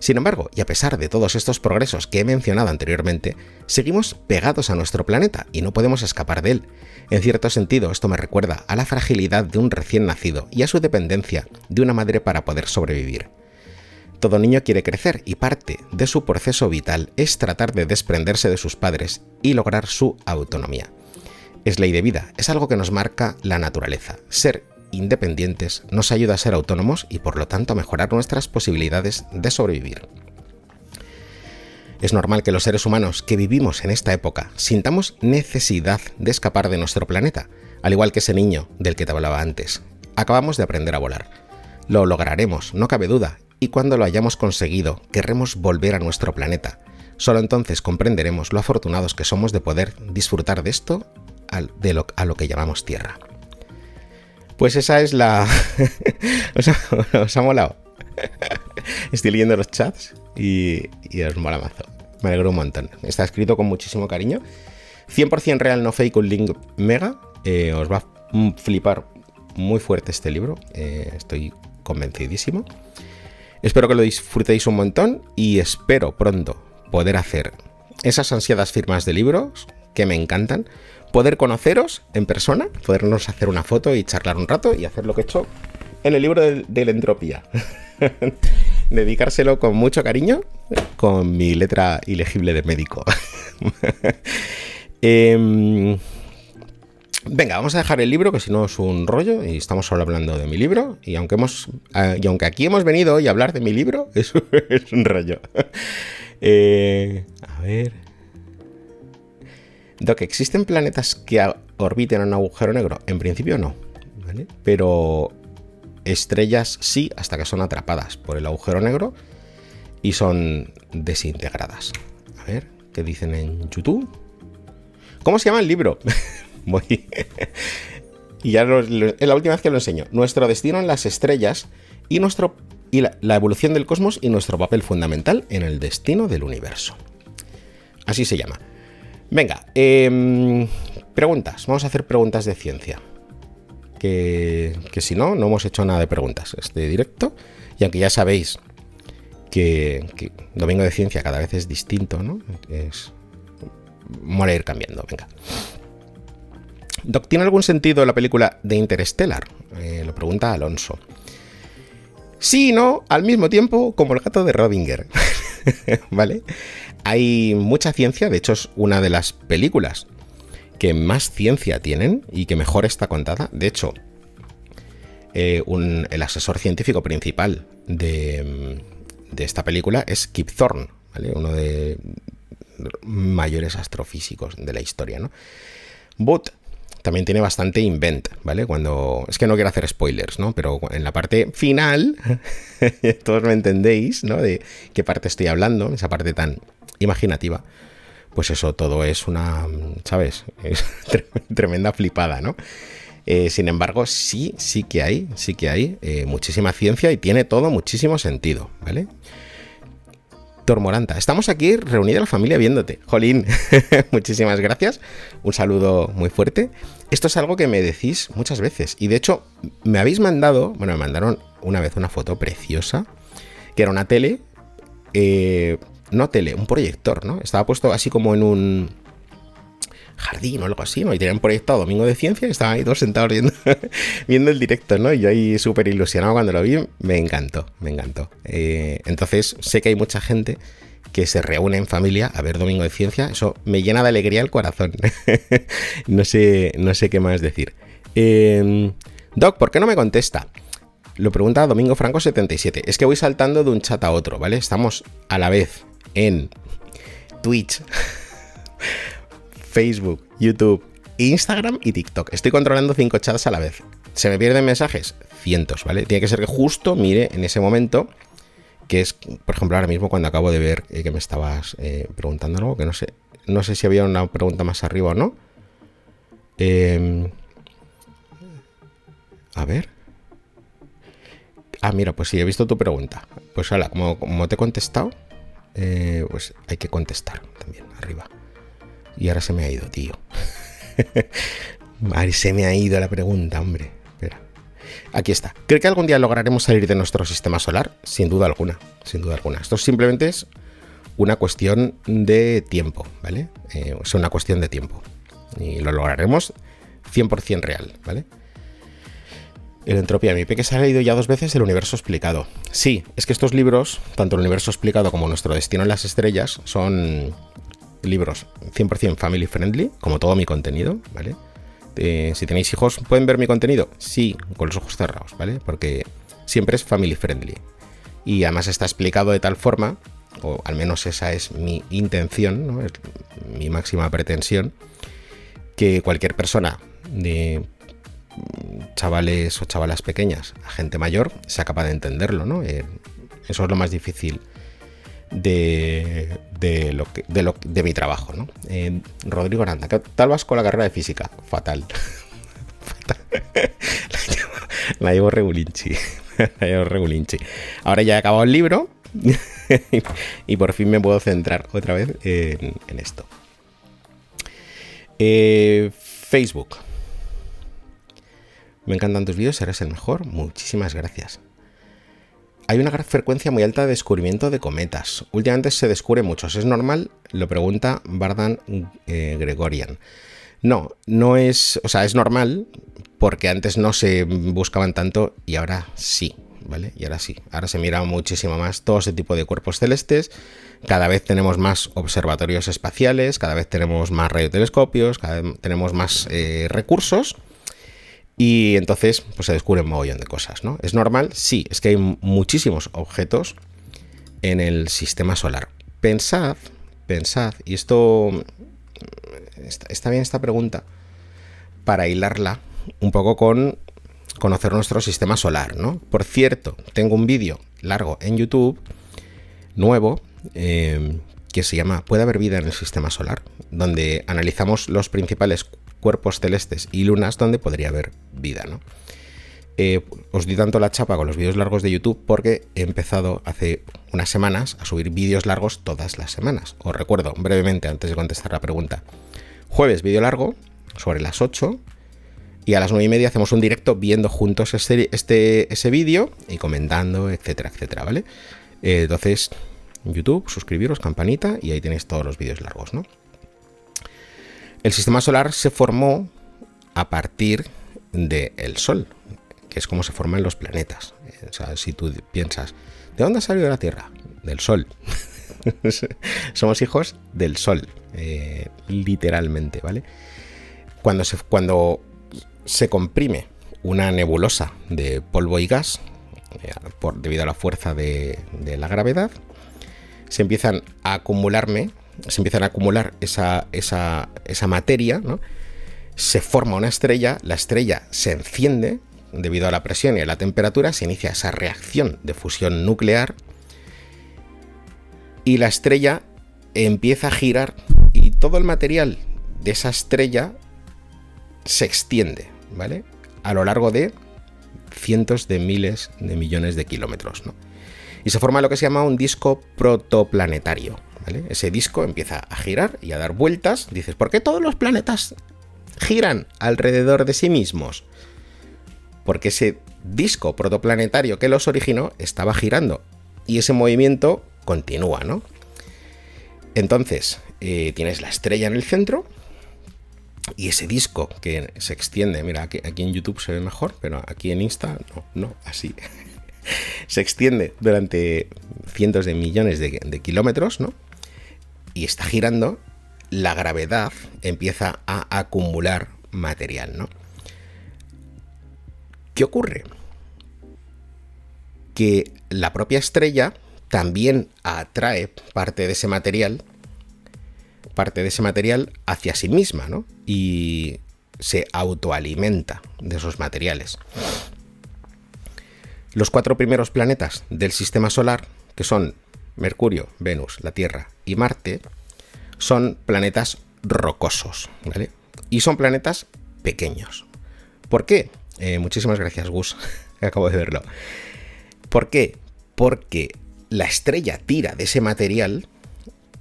Sin embargo, y a pesar de todos estos progresos que he mencionado anteriormente, seguimos pegados a nuestro planeta y no podemos escapar de él. En cierto sentido, esto me recuerda a la fragilidad de un recién nacido y a su dependencia de una madre para poder sobrevivir. Todo niño quiere crecer y parte de su proceso vital es tratar de desprenderse de sus padres y lograr su autonomía. Es ley de vida, es algo que nos marca la naturaleza. Ser independientes nos ayuda a ser autónomos y por lo tanto a mejorar nuestras posibilidades de sobrevivir. Es normal que los seres humanos que vivimos en esta época sintamos necesidad de escapar de nuestro planeta, al igual que ese niño del que te hablaba antes. Acabamos de aprender a volar. Lo lograremos, no cabe duda, y cuando lo hayamos conseguido, querremos volver a nuestro planeta. Solo entonces comprenderemos lo afortunados que somos de poder disfrutar de esto de lo, a lo que llamamos Tierra. Pues esa es la... ¿Os, ha, molado? Estoy leyendo los chats y, y os mola mazo. Me alegro un montón. Está escrito con muchísimo cariño. 100% real, no fake, un link mega. Eh, os va a flipar muy fuerte este libro. Eh, estoy convencidísimo. Espero que lo disfrutéis un montón y espero pronto poder hacer esas ansiadas firmas de libros que me encantan, poder conoceros en persona, podernos hacer una foto y charlar un rato y hacer lo que he hecho en el libro de, la entropía. dedicárselo con mucho cariño, con mi letra ilegible de médico. Em, venga, vamos a dejar el libro, que si no es un rollo, y estamos solo hablando de mi libro, y aunque, hemos, eh, y aunque aquí hemos venido hoy a hablar de mi libro, es, es un rollo. Eh, a ver... Doc, ¿existen planetas que orbiten un agujero negro? En principio no, ¿vale? Pero estrellas sí hasta que son atrapadas por el agujero negro y son desintegradas. A ver, ¿qué dicen en YouTube? ¿Cómo se llama el libro? Voy. y ya es la última vez que lo enseño. Nuestro destino en las estrellas y, nuestro, y la evolución del cosmos y nuestro papel fundamental en el destino del universo. Así se llama. Venga, em, preguntas. Vamos a hacer preguntas de ciencia. Que, si no, no hemos hecho nada de preguntas este directo. Y aunque ya sabéis que, Domingo de Ciencia cada vez es distinto, ¿no? Es. Morir ir cambiando, venga. ¿tiene algún sentido la película de Interstellar? Eh, lo pregunta Alonso. Sí y no, al mismo tiempo, como el gato de Rodinger. ¿Vale? Hay mucha ciencia, de hecho es una de las películas que más ciencia tienen y que mejor está contada. De hecho, eh, el asesor científico principal de, esta película es Kip Thorne, uno de mayores astrofísicos de la historia. ¿no? But también tiene bastante invent, ¿vale? Cuando. Es que no quiero hacer spoilers, ¿no? Pero en la parte final, todos me entendéis, ¿no? De qué parte estoy hablando, esa parte tan imaginativa. Pues eso, todo es una. ¿Sabes? Es tremenda flipada, ¿no? Eh, sin embargo, sí, sí que hay, sí que hay eh, muchísima ciencia y tiene todo muchísimo sentido, ¿vale? Tormoranta. Estamos aquí reunida la familia viéndote. Jolín, muchísimas gracias. Un saludo muy fuerte. Esto es algo que me decís muchas veces. Y de hecho, me habéis mandado, bueno, me mandaron una vez una foto preciosa, que era una tele, eh, no tele, un proyector, ¿no? Estaba puesto así como en un jardín o algo así, ¿no? Y tenían proyectado Domingo de Ciencia y estaban ahí todos sentados viendo, el directo, ¿no? Y yo ahí súper ilusionado cuando lo vi, me encantó, me encantó. Eh, entonces, sé que hay mucha gente que se reúne en familia a ver Domingo de Ciencia, eso me llena de alegría el corazón. no, sé, no sé qué más decir. Em, Doc, ¿por qué no me contesta? Lo pregunta Domingo Franco 77. Es que voy saltando de un chat a otro, ¿vale? Estamos a la vez en Twitch, Facebook, YouTube, Instagram y TikTok. Estoy controlando cinco chats a la vez. ¿Se me pierden mensajes? Cientos, ¿vale? Tiene que ser que justo mire en ese momento, que es, por ejemplo, ahora mismo cuando acabo de ver eh, que me estabas eh, preguntando algo, que no sé, no sé si había una pregunta más arriba o no. Em, a ver. Ah, mira, pues sí, he visto tu pregunta. Pues hola, como, como te he contestado, eh, pues hay que contestar también arriba. Y ahora se me ha ido, tío. Se me ha ido la pregunta, hombre. Espera. Aquí está. ¿Cree que algún día lograremos salir de nuestro sistema solar? Sin duda alguna. Sin duda alguna. Esto simplemente es una cuestión de tiempo, ¿vale? Eh, es una cuestión de tiempo. Y lo lograremos 100% real, ¿vale? El entropía, mi peque se ha leído ya dos veces el universo explicado. Sí, es que estos libros, tanto el universo explicado como nuestro destino en las estrellas, son libros 100% family friendly, como todo mi contenido, ¿vale? Eh, si tenéis hijos, ¿pueden ver mi contenido? Sí, con los ojos cerrados, ¿vale? Porque siempre es family friendly. Y además está explicado de tal forma, o al menos esa es mi intención, ¿no? mi máxima pretensión, que cualquier persona de chavales o chavalas pequeñas a gente mayor sea capaz de entenderlo, ¿no? Eh, eso es lo más difícil de, lo que, de, lo, de mi trabajo. ¿no? Eh, Rodrigo Aranda, ¿qué tal vas con la carrera de física? Fatal. la, llevo, regulinchi. la llevo regulinchi. Ahora ya he acabado el libro y por fin me puedo centrar otra vez en, esto. Eh, Facebook. Me encantan tus vídeos, eres el mejor. Muchísimas gracias hay una gran frecuencia muy alta de descubrimiento de cometas. Últimamente se descubre muchos. ¿Es normal? Lo pregunta Bardan eh, Gregorian. No, no es, o sea, es normal porque antes no se buscaban tanto y ahora sí, ¿vale? Y ahora sí, ahora se mira muchísimo más todo ese tipo de cuerpos celestes. Cada vez tenemos más observatorios espaciales, cada vez tenemos más radiotelescopios, cada vez tenemos más eh, recursos. Y entonces, pues se descubren un mogollón de cosas, ¿no? ¿Es normal? Sí, es que hay muchísimos objetos en el sistema solar. Pensad, pensad, y esto está bien esta pregunta para hilarla un poco con conocer nuestro sistema solar, ¿no? Por cierto, tengo un vídeo largo en YouTube, nuevo, eh, que se llama ¿Puede haber vida en el sistema solar? Donde analizamos los principales cuerpos celestes y lunas donde podría haber vida, ¿no? Eh, os di tanto la chapa con los vídeos largos de YouTube porque he empezado hace unas semanas a subir vídeos largos todas las semanas. Os recuerdo brevemente antes de contestar la pregunta. Jueves vídeo largo sobre las 8 y a las 9 y media hacemos un directo viendo juntos este, este ese vídeo y comentando, etcétera, etcétera, ¿vale? Eh, entonces, YouTube, suscribiros, campanita y ahí tenéis todos los vídeos largos, ¿no? El sistema solar se formó a partir del Sol, que es como se forman los planetas. O sea, si tú piensas, ¿de dónde ha salido la Tierra? Del Sol. Somos hijos del Sol, eh, literalmente, ¿vale? Cuando se, cuando se comprime una nebulosa de polvo y gas, eh, por, debido a la fuerza de, la gravedad, se empiezan a acumularme se empiezan a acumular esa, esa, esa materia, se forma una estrella, la estrella se enciende debido a la presión y a la temperatura, se inicia esa reacción de fusión nuclear y la estrella empieza a girar y todo el material de esa estrella se extiende, ¿vale? A lo largo de cientos de miles de millones de kilómetros, Y se forma lo que se llama un disco protoplanetario. Ese disco empieza a girar y a dar vueltas. Dices, ¿por qué todos los planetas giran alrededor de sí mismos? Porque ese disco protoplanetario que los originó estaba girando y ese movimiento continúa, ¿no? Entonces, eh, tienes la estrella en el centro y ese disco que se extiende, mira, aquí, en YouTube se ve mejor, pero aquí en Insta no, no, así. se extiende durante cientos de millones de kilómetros, ¿no? Y está girando, la gravedad empieza a acumular material, ¿no? ¿Qué ocurre? Que la propia estrella también atrae parte de ese material, parte de ese material hacia sí misma, ¿no? Y se autoalimenta de esos materiales. Los cuatro primeros planetas del sistema solar, que son Mercurio, Venus, la Tierra y Marte son planetas rocosos, ¿vale? Y son planetas pequeños. ¿Por qué? Eh, muchísimas gracias, Gus, acabo de verlo. ¿Por qué? Porque la estrella tira de ese material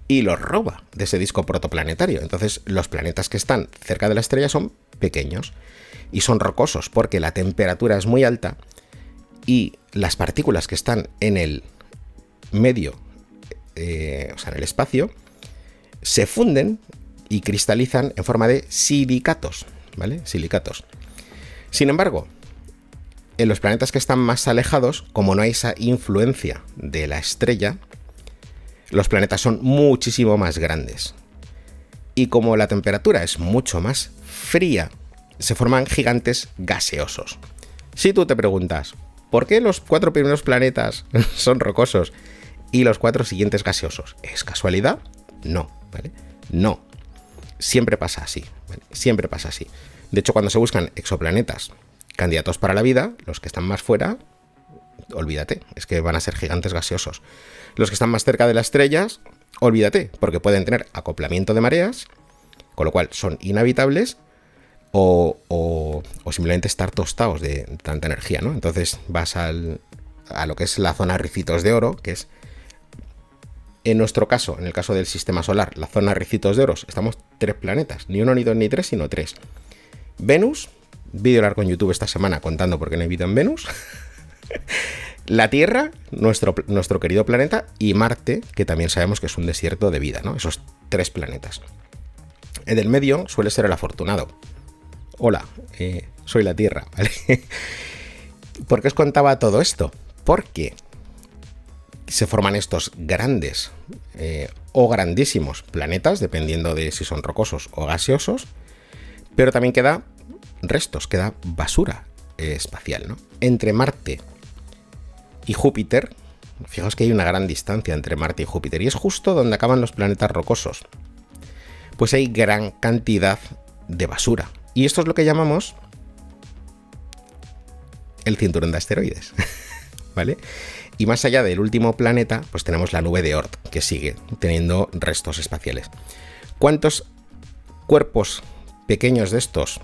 y lo roba de ese disco protoplanetario. Entonces, los planetas que están cerca de la estrella son pequeños y son rocosos porque la temperatura es muy alta y las partículas que están en el medio, eh, o sea, en el espacio, se funden y cristalizan en forma de silicatos, ¿vale? Silicatos. Sin embargo, en los planetas que están más alejados, como no hay esa influencia de la estrella, los planetas son muchísimo más grandes. Y como la temperatura es mucho más fría, se forman gigantes gaseosos. Si tú te preguntas, ¿por qué los cuatro primeros planetas son rocosos y los cuatro siguientes gaseosos. ¿Es casualidad? No, ¿vale? No. Siempre pasa así, Siempre pasa así. De hecho, cuando se buscan exoplanetas candidatos para la vida, los que están más fuera, olvídate, es que van a ser gigantes gaseosos. Los que están más cerca de las estrellas, olvídate, porque pueden tener acoplamiento de mareas, con lo cual son inhabitables o, o, simplemente estar tostados de tanta energía, ¿no? Entonces vas al, a lo que es la zona Ricitos de Oro, que es en nuestro caso, en el caso del sistema solar, la zona Ricitos de Oros, estamos tres planetas, ni uno, ni dos, ni tres, sino tres. Venus, vídeo largo en YouTube esta semana contando por qué no hay vida en Venus. la Tierra, nuestro, nuestro querido planeta, y Marte, que también sabemos que es un desierto de vida, ¿no? Esos tres planetas. El del medio suele ser el afortunado. Hola, eh, soy la Tierra, ¿vale? ¿Por qué os contaba todo esto? Porque se forman estos grandes eh, o grandísimos planetas, dependiendo de si son rocosos o gaseosos, pero también queda restos, queda basura espacial, ¿no? Entre Marte y Júpiter, fijaos que hay una gran distancia entre Marte y Júpiter, y es justo donde acaban los planetas rocosos. Pues hay gran cantidad de basura. Y esto es lo que llamamos el cinturón de asteroides. ¿Vale? Y más allá del último planeta, pues tenemos la nube de Oort, que sigue teniendo restos espaciales. ¿Cuántos cuerpos pequeños de estos,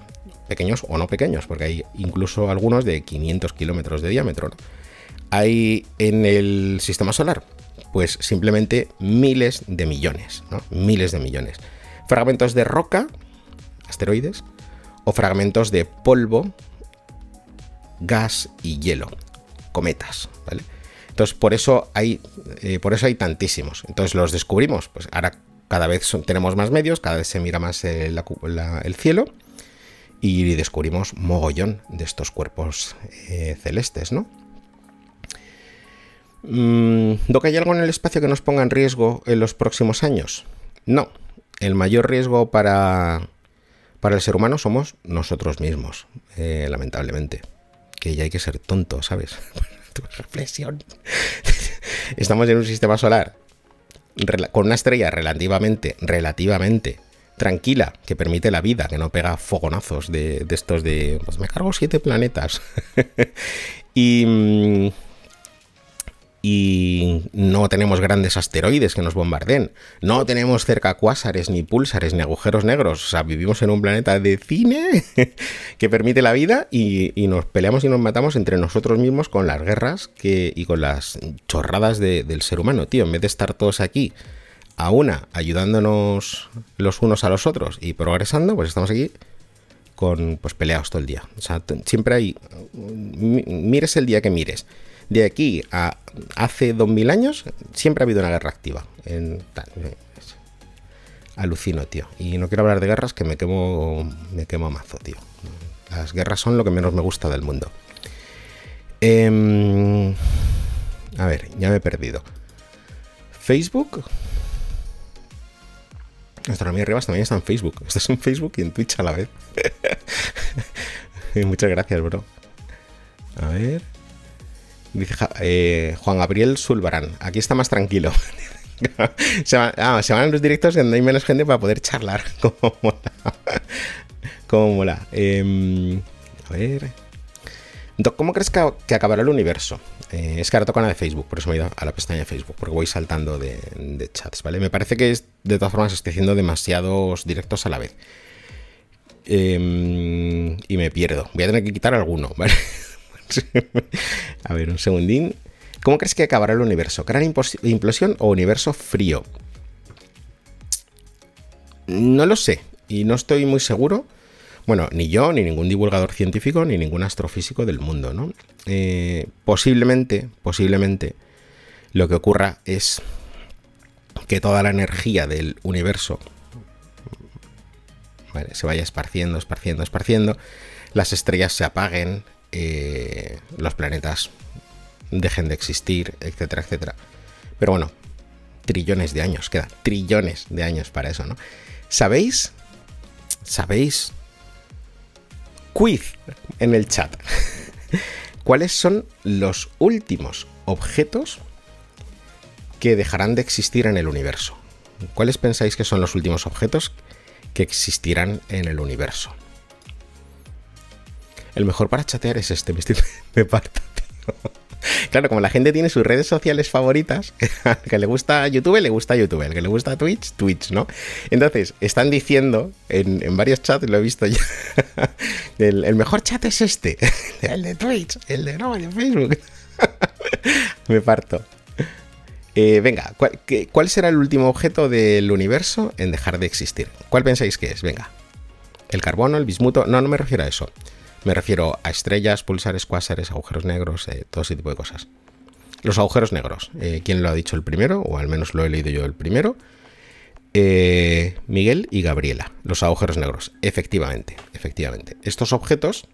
pequeños o no pequeños, porque hay incluso algunos de 500 kilómetros de diámetro, hay en el sistema solar? Pues simplemente miles de millones, ¿no? Miles de millones. Fragmentos de roca, asteroides, o fragmentos de polvo, gas y hielo, cometas, ¿vale? Entonces, por eso hay, eh, por eso hay tantísimos. Entonces los descubrimos. Pues ahora cada vez tenemos más medios, cada vez se mira más el, cielo y descubrimos mogollón de estos cuerpos eh, celestes, ¿no? Mm, que hay algo en el espacio que nos ponga en riesgo en los próximos años? No. El mayor riesgo para, para el ser humano somos nosotros mismos, eh, lamentablemente. Que ya hay que ser tonto, ¿sabes? reflexión. Estamos en un sistema solar con una estrella relativamente, relativamente tranquila, que permite la vida, que no pega fogonazos de, de estos de, pues me cargo siete planetas. y, mm, y no tenemos grandes asteroides que nos bombarden. No tenemos cerca cuásares, ni púlsares, ni agujeros negros. O sea, vivimos en un planeta de cine que permite la vida y, nos peleamos y nos matamos entre nosotros mismos con las guerras que, y con las chorradas del ser humano, tío. En vez de estar todos aquí a una, ayudándonos los unos a los otros y progresando, pues estamos aquí con pues peleados todo el día. O sea, siempre hay... Mires el día que mires de aquí a hace 2000 años siempre ha habido una guerra activa. En, alucino, tío. Y no quiero hablar de guerras que me quemo, me quemo mazo, tío. Las guerras son lo que menos me gusta del mundo. Em, a ver, ya me he perdido. Facebook. Astronomía Rivas también está en Facebook. Estás en Facebook y en Twitch a la vez. Muchas gracias, bro. A ver. Dice eh, Juan Gabriel Zulbarán. Aquí está más tranquilo. ah, se, van, los directos donde hay menos gente para poder charlar. Como mola. Como mola. Em, a ver. ¿Cómo crees que, acabará el universo? Eh, es que ahora toca una de Facebook, por eso me he ido a la pestaña de Facebook, porque voy saltando de, chats, ¿vale? Me parece que de todas formas estoy haciendo demasiados directos a la vez. Em, y me pierdo. Voy a tener que quitar alguno, ¿vale? a ver, un segundín. ¿Cómo crees que acabará el universo? ¿Gran implosión o universo frío? No lo sé y no estoy muy seguro. Bueno, ni yo, ni ningún divulgador científico, ni ningún astrofísico del mundo, ¿no? Eh, posiblemente, posiblemente, lo que ocurra es que toda la energía del universo se vaya esparciendo, esparciendo, esparciendo, las estrellas se apaguen, eh, los planetas dejen de existir, etcétera, etcétera. Pero bueno, trillones de años, queda trillones de años para eso, ¿no? ¿Sabéis? ¿Sabéis? Quiz en el chat. ¿Cuáles son los últimos objetos que dejarán de existir en el universo? ¿Cuáles pensáis que son los últimos objetos que existirán en el universo? El mejor para chatear es este, me, parto, Claro, como la gente tiene sus redes sociales favoritas, al que le gusta YouTube, le gusta YouTube, al que le gusta Twitch, Twitch, ¿no? Entonces, están diciendo en, varios chats, lo he visto ya, el, mejor chat es este, el de Twitch, el de no, el de Facebook. Me parto. Eh, venga, ¿cuál, ¿cuál será el último objeto del universo en dejar de existir? ¿Cuál pensáis que es? Venga. ¿El carbono, el bismuto? No, no me refiero a eso. Me refiero a estrellas, pulsares, cuásares, agujeros negros, eh, todo ese tipo de cosas. Los agujeros negros. Eh, ¿Quién lo ha dicho el primero? O al menos lo he leído yo el primero. Eh, Miguel y Gabriela. Los agujeros negros. Efectivamente, efectivamente. Estos objetos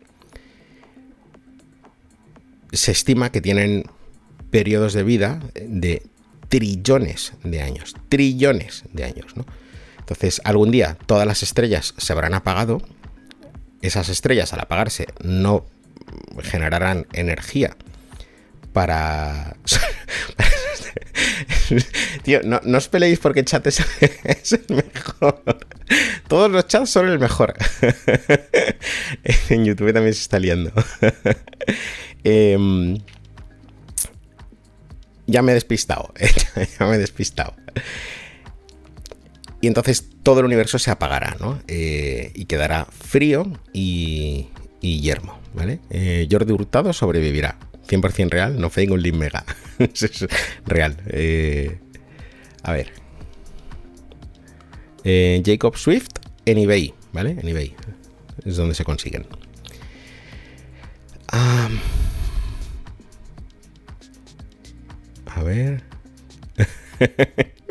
se estima que tienen periodos de vida de trillones de años, trillones de años, ¿no? Entonces, algún día todas las estrellas se habrán apagado, esas estrellas al apagarse no generarán energía para... Tío, no, os peleéis porque chat es, el mejor. Todos los chats son el mejor. en YouTube también se está liando. Em, ya me he despistado. ya me he despistado. Y entonces todo el universo se apagará, ¿no? Eh, y quedará frío y, yermo, ¿vale? Eh, Jordi Hurtado sobrevivirá. 100% real, no fake link mega. real. Eh, a ver. Jacob Swift en eBay, ¿vale? En eBay. Es donde se consiguen. a ver.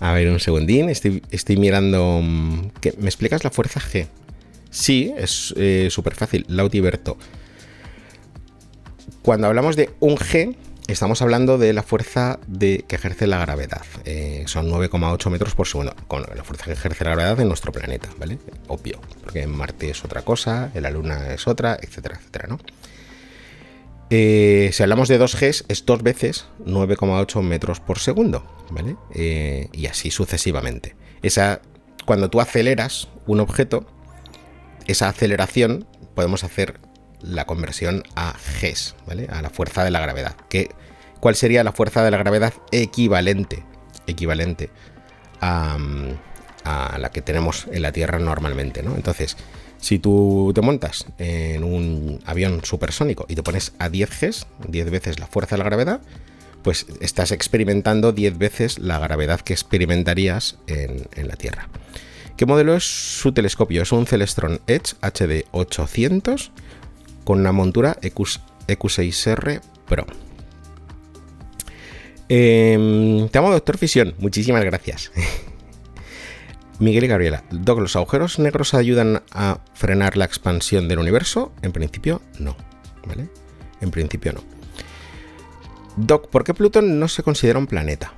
A ver, un segundín. Estoy, mirando. Mm, ¿Me explicas la fuerza G? Sí, es eh, súper fácil. Lautiberto. Cuando hablamos de un G, estamos hablando de la fuerza de, que ejerce la gravedad. Eh, son 9,8 metros por segundo. Con la fuerza que ejerce la gravedad en nuestro planeta, ¿vale? Obvio. Porque en Marte es otra cosa, en la Luna es otra, etcétera, etcétera, ¿no? Eh, si hablamos de 2Gs, es dos veces 9,8 metros por segundo, ¿vale? Eh, y así sucesivamente. Esa, cuando tú aceleras un objeto, esa aceleración podemos hacer la conversión a Gs, ¿vale? A la fuerza de la gravedad. ¿Cuál sería la fuerza de la gravedad equivalente? Equivalente a, a la que tenemos en la Tierra normalmente, ¿no? Entonces, si tú te montas en un avión supersónico y te pones a 10 Gs, 10 veces la fuerza de la gravedad, pues estás experimentando 10 veces la gravedad que experimentarías en, la Tierra. ¿Qué modelo es su telescopio? Es un Celestron Edge HD 800 con una montura EQ, 6 r Pro. Em, te amo, doctor Fisión. Muchísimas gracias. Miguel y Gabriela, Doc, ¿los agujeros negros ayudan a frenar la expansión del universo? En principio, no. ¿Vale? En principio, no. Doc, ¿por qué Plutón no se considera un planeta?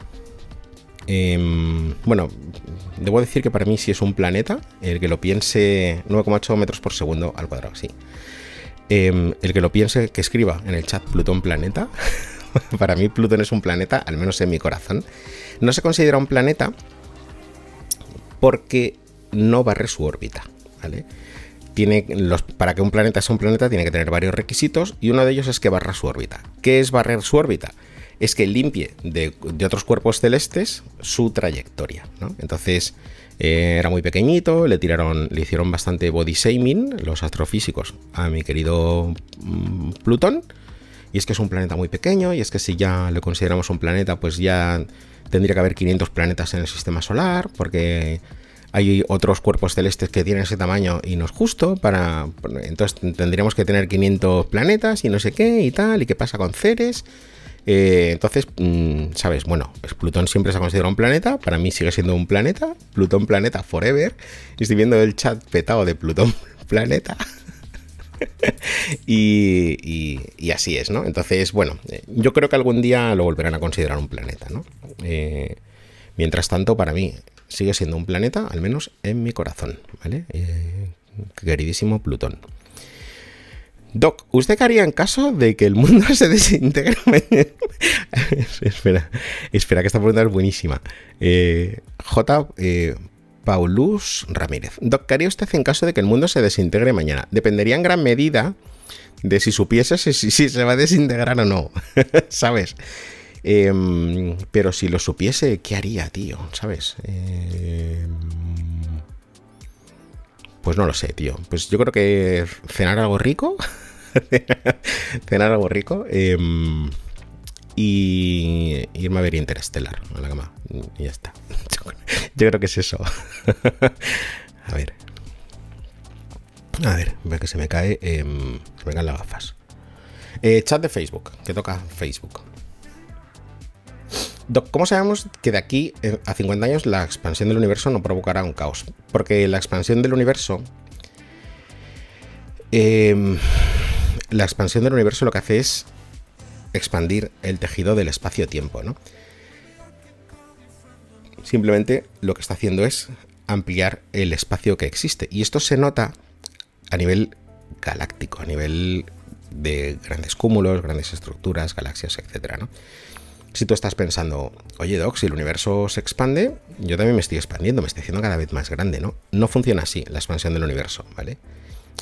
Em, bueno, debo decir que para mí sí es un planeta. El que lo piense 9,8 metros por segundo al cuadrado, sí. Em, el que lo piense, que escriba en el chat Plutón planeta. para mí Plutón es un planeta, al menos en mi corazón. No se considera un planeta porque no barre su órbita. ¿vale? Tiene los, para que un planeta sea un planeta tiene que tener varios requisitos y uno de ellos es que barra su órbita. ¿Qué es barrer su órbita? Es que limpie de, otros cuerpos celestes su trayectoria. Entonces eh, era muy pequeñito, le tiraron, le hicieron bastante body shaming los astrofísicos a mi querido mm, Plutón. Y es que es un planeta muy pequeño, y es que si ya lo consideramos un planeta, pues ya tendría que haber 500 planetas en el sistema solar, porque hay otros cuerpos celestes que tienen ese tamaño y no es justo para entonces tendríamos que tener 500 planetas y no sé qué y tal y qué pasa con Ceres. Eh, entonces mm, sabes bueno Plutón siempre se ha considerado un planeta para mí sigue siendo un planeta Plutón planeta forever. Estoy viendo el chat petado de Plutón planeta y, así es, ¿no? Entonces, bueno, eh, yo creo que algún día lo volverán a considerar un planeta, ¿no? Eh, mientras tanto, para mí sigue siendo un planeta, al menos en mi corazón, ¿vale? Eh, queridísimo Plutón. Doc, ¿usted qué haría en caso de que el mundo se desintegre? espera, espera, que esta pregunta es buenísima. J. Paulus Ramírez. Doc, ¿qué haría usted en caso de que el mundo se desintegre mañana? Dependería en gran medida de si supiese si, se va a desintegrar o no, ¿sabes? Em, pero si lo supiese, ¿qué haría, tío? ¿Sabes? Em, pues no lo sé, tío. Pues yo creo que cenar algo rico. cenar algo rico. Em, y irme a ver Interstellar a la cama. Y ya está. Yo creo que es eso. a ver. A ver, ve que se me cae. Caen las gafas. Eh, chat de Facebook, que toca Facebook. ¿cómo sabemos que de aquí eh, a 50 años la expansión del universo no provocará un caos? Porque la expansión del universo. Em, la expansión del universo lo que hace es expandir el tejido del espacio-tiempo, ¿no? Simplemente lo que está haciendo es ampliar el espacio que existe. Y esto se nota a nivel galáctico, a nivel de grandes cúmulos, grandes estructuras, galaxias, etc. ¿no? Si tú estás pensando, oye Doc, si el universo se expande, yo también me estoy expandiendo, me estoy haciendo cada vez más grande, ¿no? No funciona así la expansión del universo, ¿vale?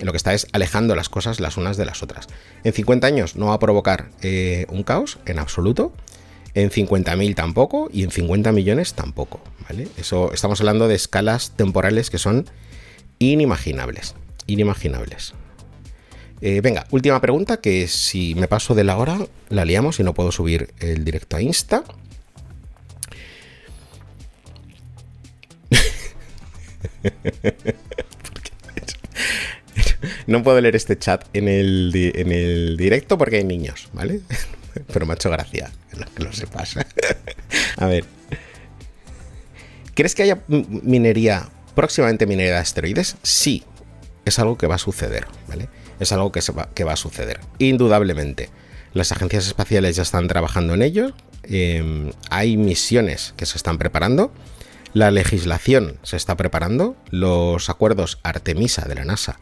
Lo que está es alejando las cosas las unas de las otras. En 50 años no va a provocar eh, un caos en absoluto, en 50.000 tampoco y en 50 millones tampoco, ¿vale? Eso estamos hablando de escalas temporales que son inimaginables, inimaginables. Eh, venga, última pregunta, que si me paso de la hora, la liamos y no puedo subir el directo a Insta. no puedo leer este chat en el, en el directo porque hay niños, ¿vale? Pero me ha hecho gracia que lo sepas. a ver. ¿Crees que haya minería, próximamente minería de asteroides? Sí, es algo que va a suceder, ¿vale? es algo que, va, que va a suceder. Indudablemente. Las agencias espaciales ya están trabajando en ello. Em, hay misiones que se están preparando. La legislación se está preparando. Los acuerdos Artemisa de la NASA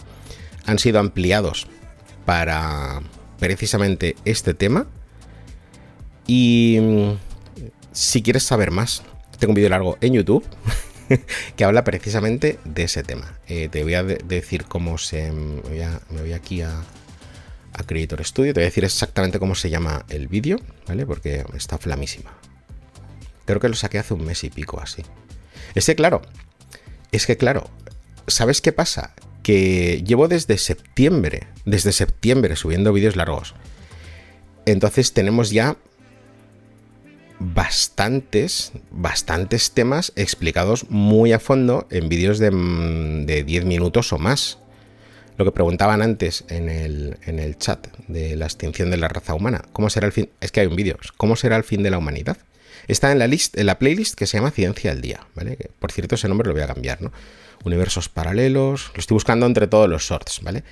han sido ampliados para precisamente este tema. Y mm, si quieres saber más, tengo un vídeo largo en YouTube que habla precisamente de ese tema. Eh, te voy a decir cómo se... Me voy, aquí a, a, Creator Studio, te voy a decir exactamente cómo se llama el vídeo, ¿vale? Porque está flamísima. Creo que lo saqué hace un mes y pico así. Ese, claro, es que claro, ¿sabes qué pasa? Que llevo desde septiembre, desde septiembre subiendo vídeos largos. Entonces tenemos ya bastantes, bastantes temas explicados muy a fondo en vídeos de, mm, de 10 minutos o más. Lo que preguntaban antes en el, en el, chat de la extinción de la raza humana. ¿Cómo será el fin? Es que hay un vídeo. ¿Cómo será el fin de la humanidad? Está en la, list, en la playlist que se llama Ciencia al Día, ¿vale? Por cierto, ese nombre lo voy a cambiar, ¿no? Universos paralelos. Lo estoy buscando entre todos los shorts, ¿vale?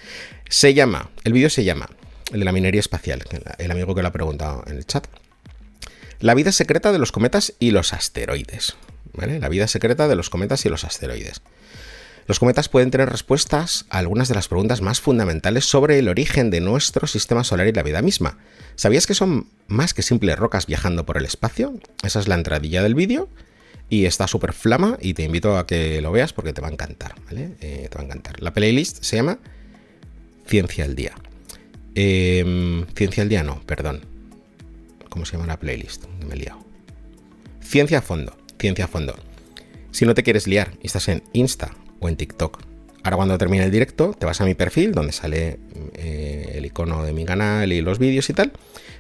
Se llama, el vídeo se llama, el de la minería espacial, el amigo que lo ha preguntado en el chat. La vida secreta de los cometas y los asteroides. ¿vale? La vida secreta de los cometas y los asteroides. Los cometas pueden tener respuestas a algunas de las preguntas más fundamentales sobre el origen de nuestro sistema solar y la vida misma. ¿Sabías que son más que simples rocas viajando por el espacio? Esa es la entradilla del vídeo y está súper flama y te invito a que lo veas porque te va a encantar, ¿vale? Eh, te va a encantar. La playlist se llama Ciencia al Día. Em, Ciencia al Día no, perdón. ¿Cómo se llama la playlist? Me he liado. Ciencia a fondo, ciencia a fondo. Si no te quieres liar estás en Insta o en TikTok, ahora cuando termine el directo te vas a mi perfil donde sale eh, el icono de mi canal y los vídeos y tal.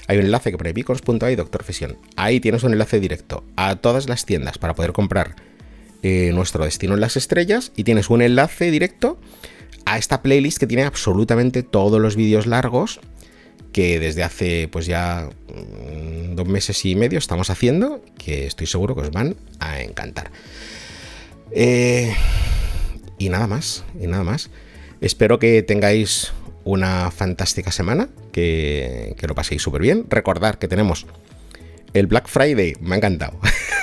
Hay un enlace que pone beacons.ai Doctor Fisión. Ahí tienes un enlace directo a todas las tiendas para poder comprar eh, nuestro destino en las estrellas y tienes un enlace directo a esta playlist que tiene absolutamente todos los vídeos largos que desde hace pues ya mm, dos meses y medio estamos haciendo, que estoy seguro que os van a encantar. Eh, y nada más, y nada más. Espero que tengáis una fantástica semana, que, lo paséis súper bien. Recordad que tenemos el Black Friday, me ha encantado.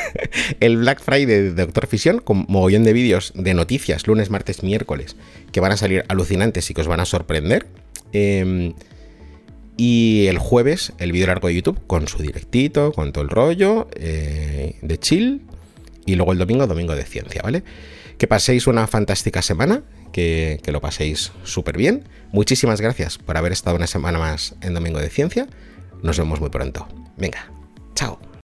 el Black Friday de Doctor Fisión con mogollón de vídeos de noticias, lunes, martes, miércoles, que van a salir alucinantes y que os van a sorprender. Eh, y el jueves el vídeo largo de YouTube con su directito, con todo el rollo eh, de chill. Y luego el domingo, domingo de ciencia, ¿vale? Que paséis una fantástica semana, que, lo paséis súper bien. Muchísimas gracias por haber estado una semana más en Domingo de Ciencia. Nos vemos muy pronto. Venga,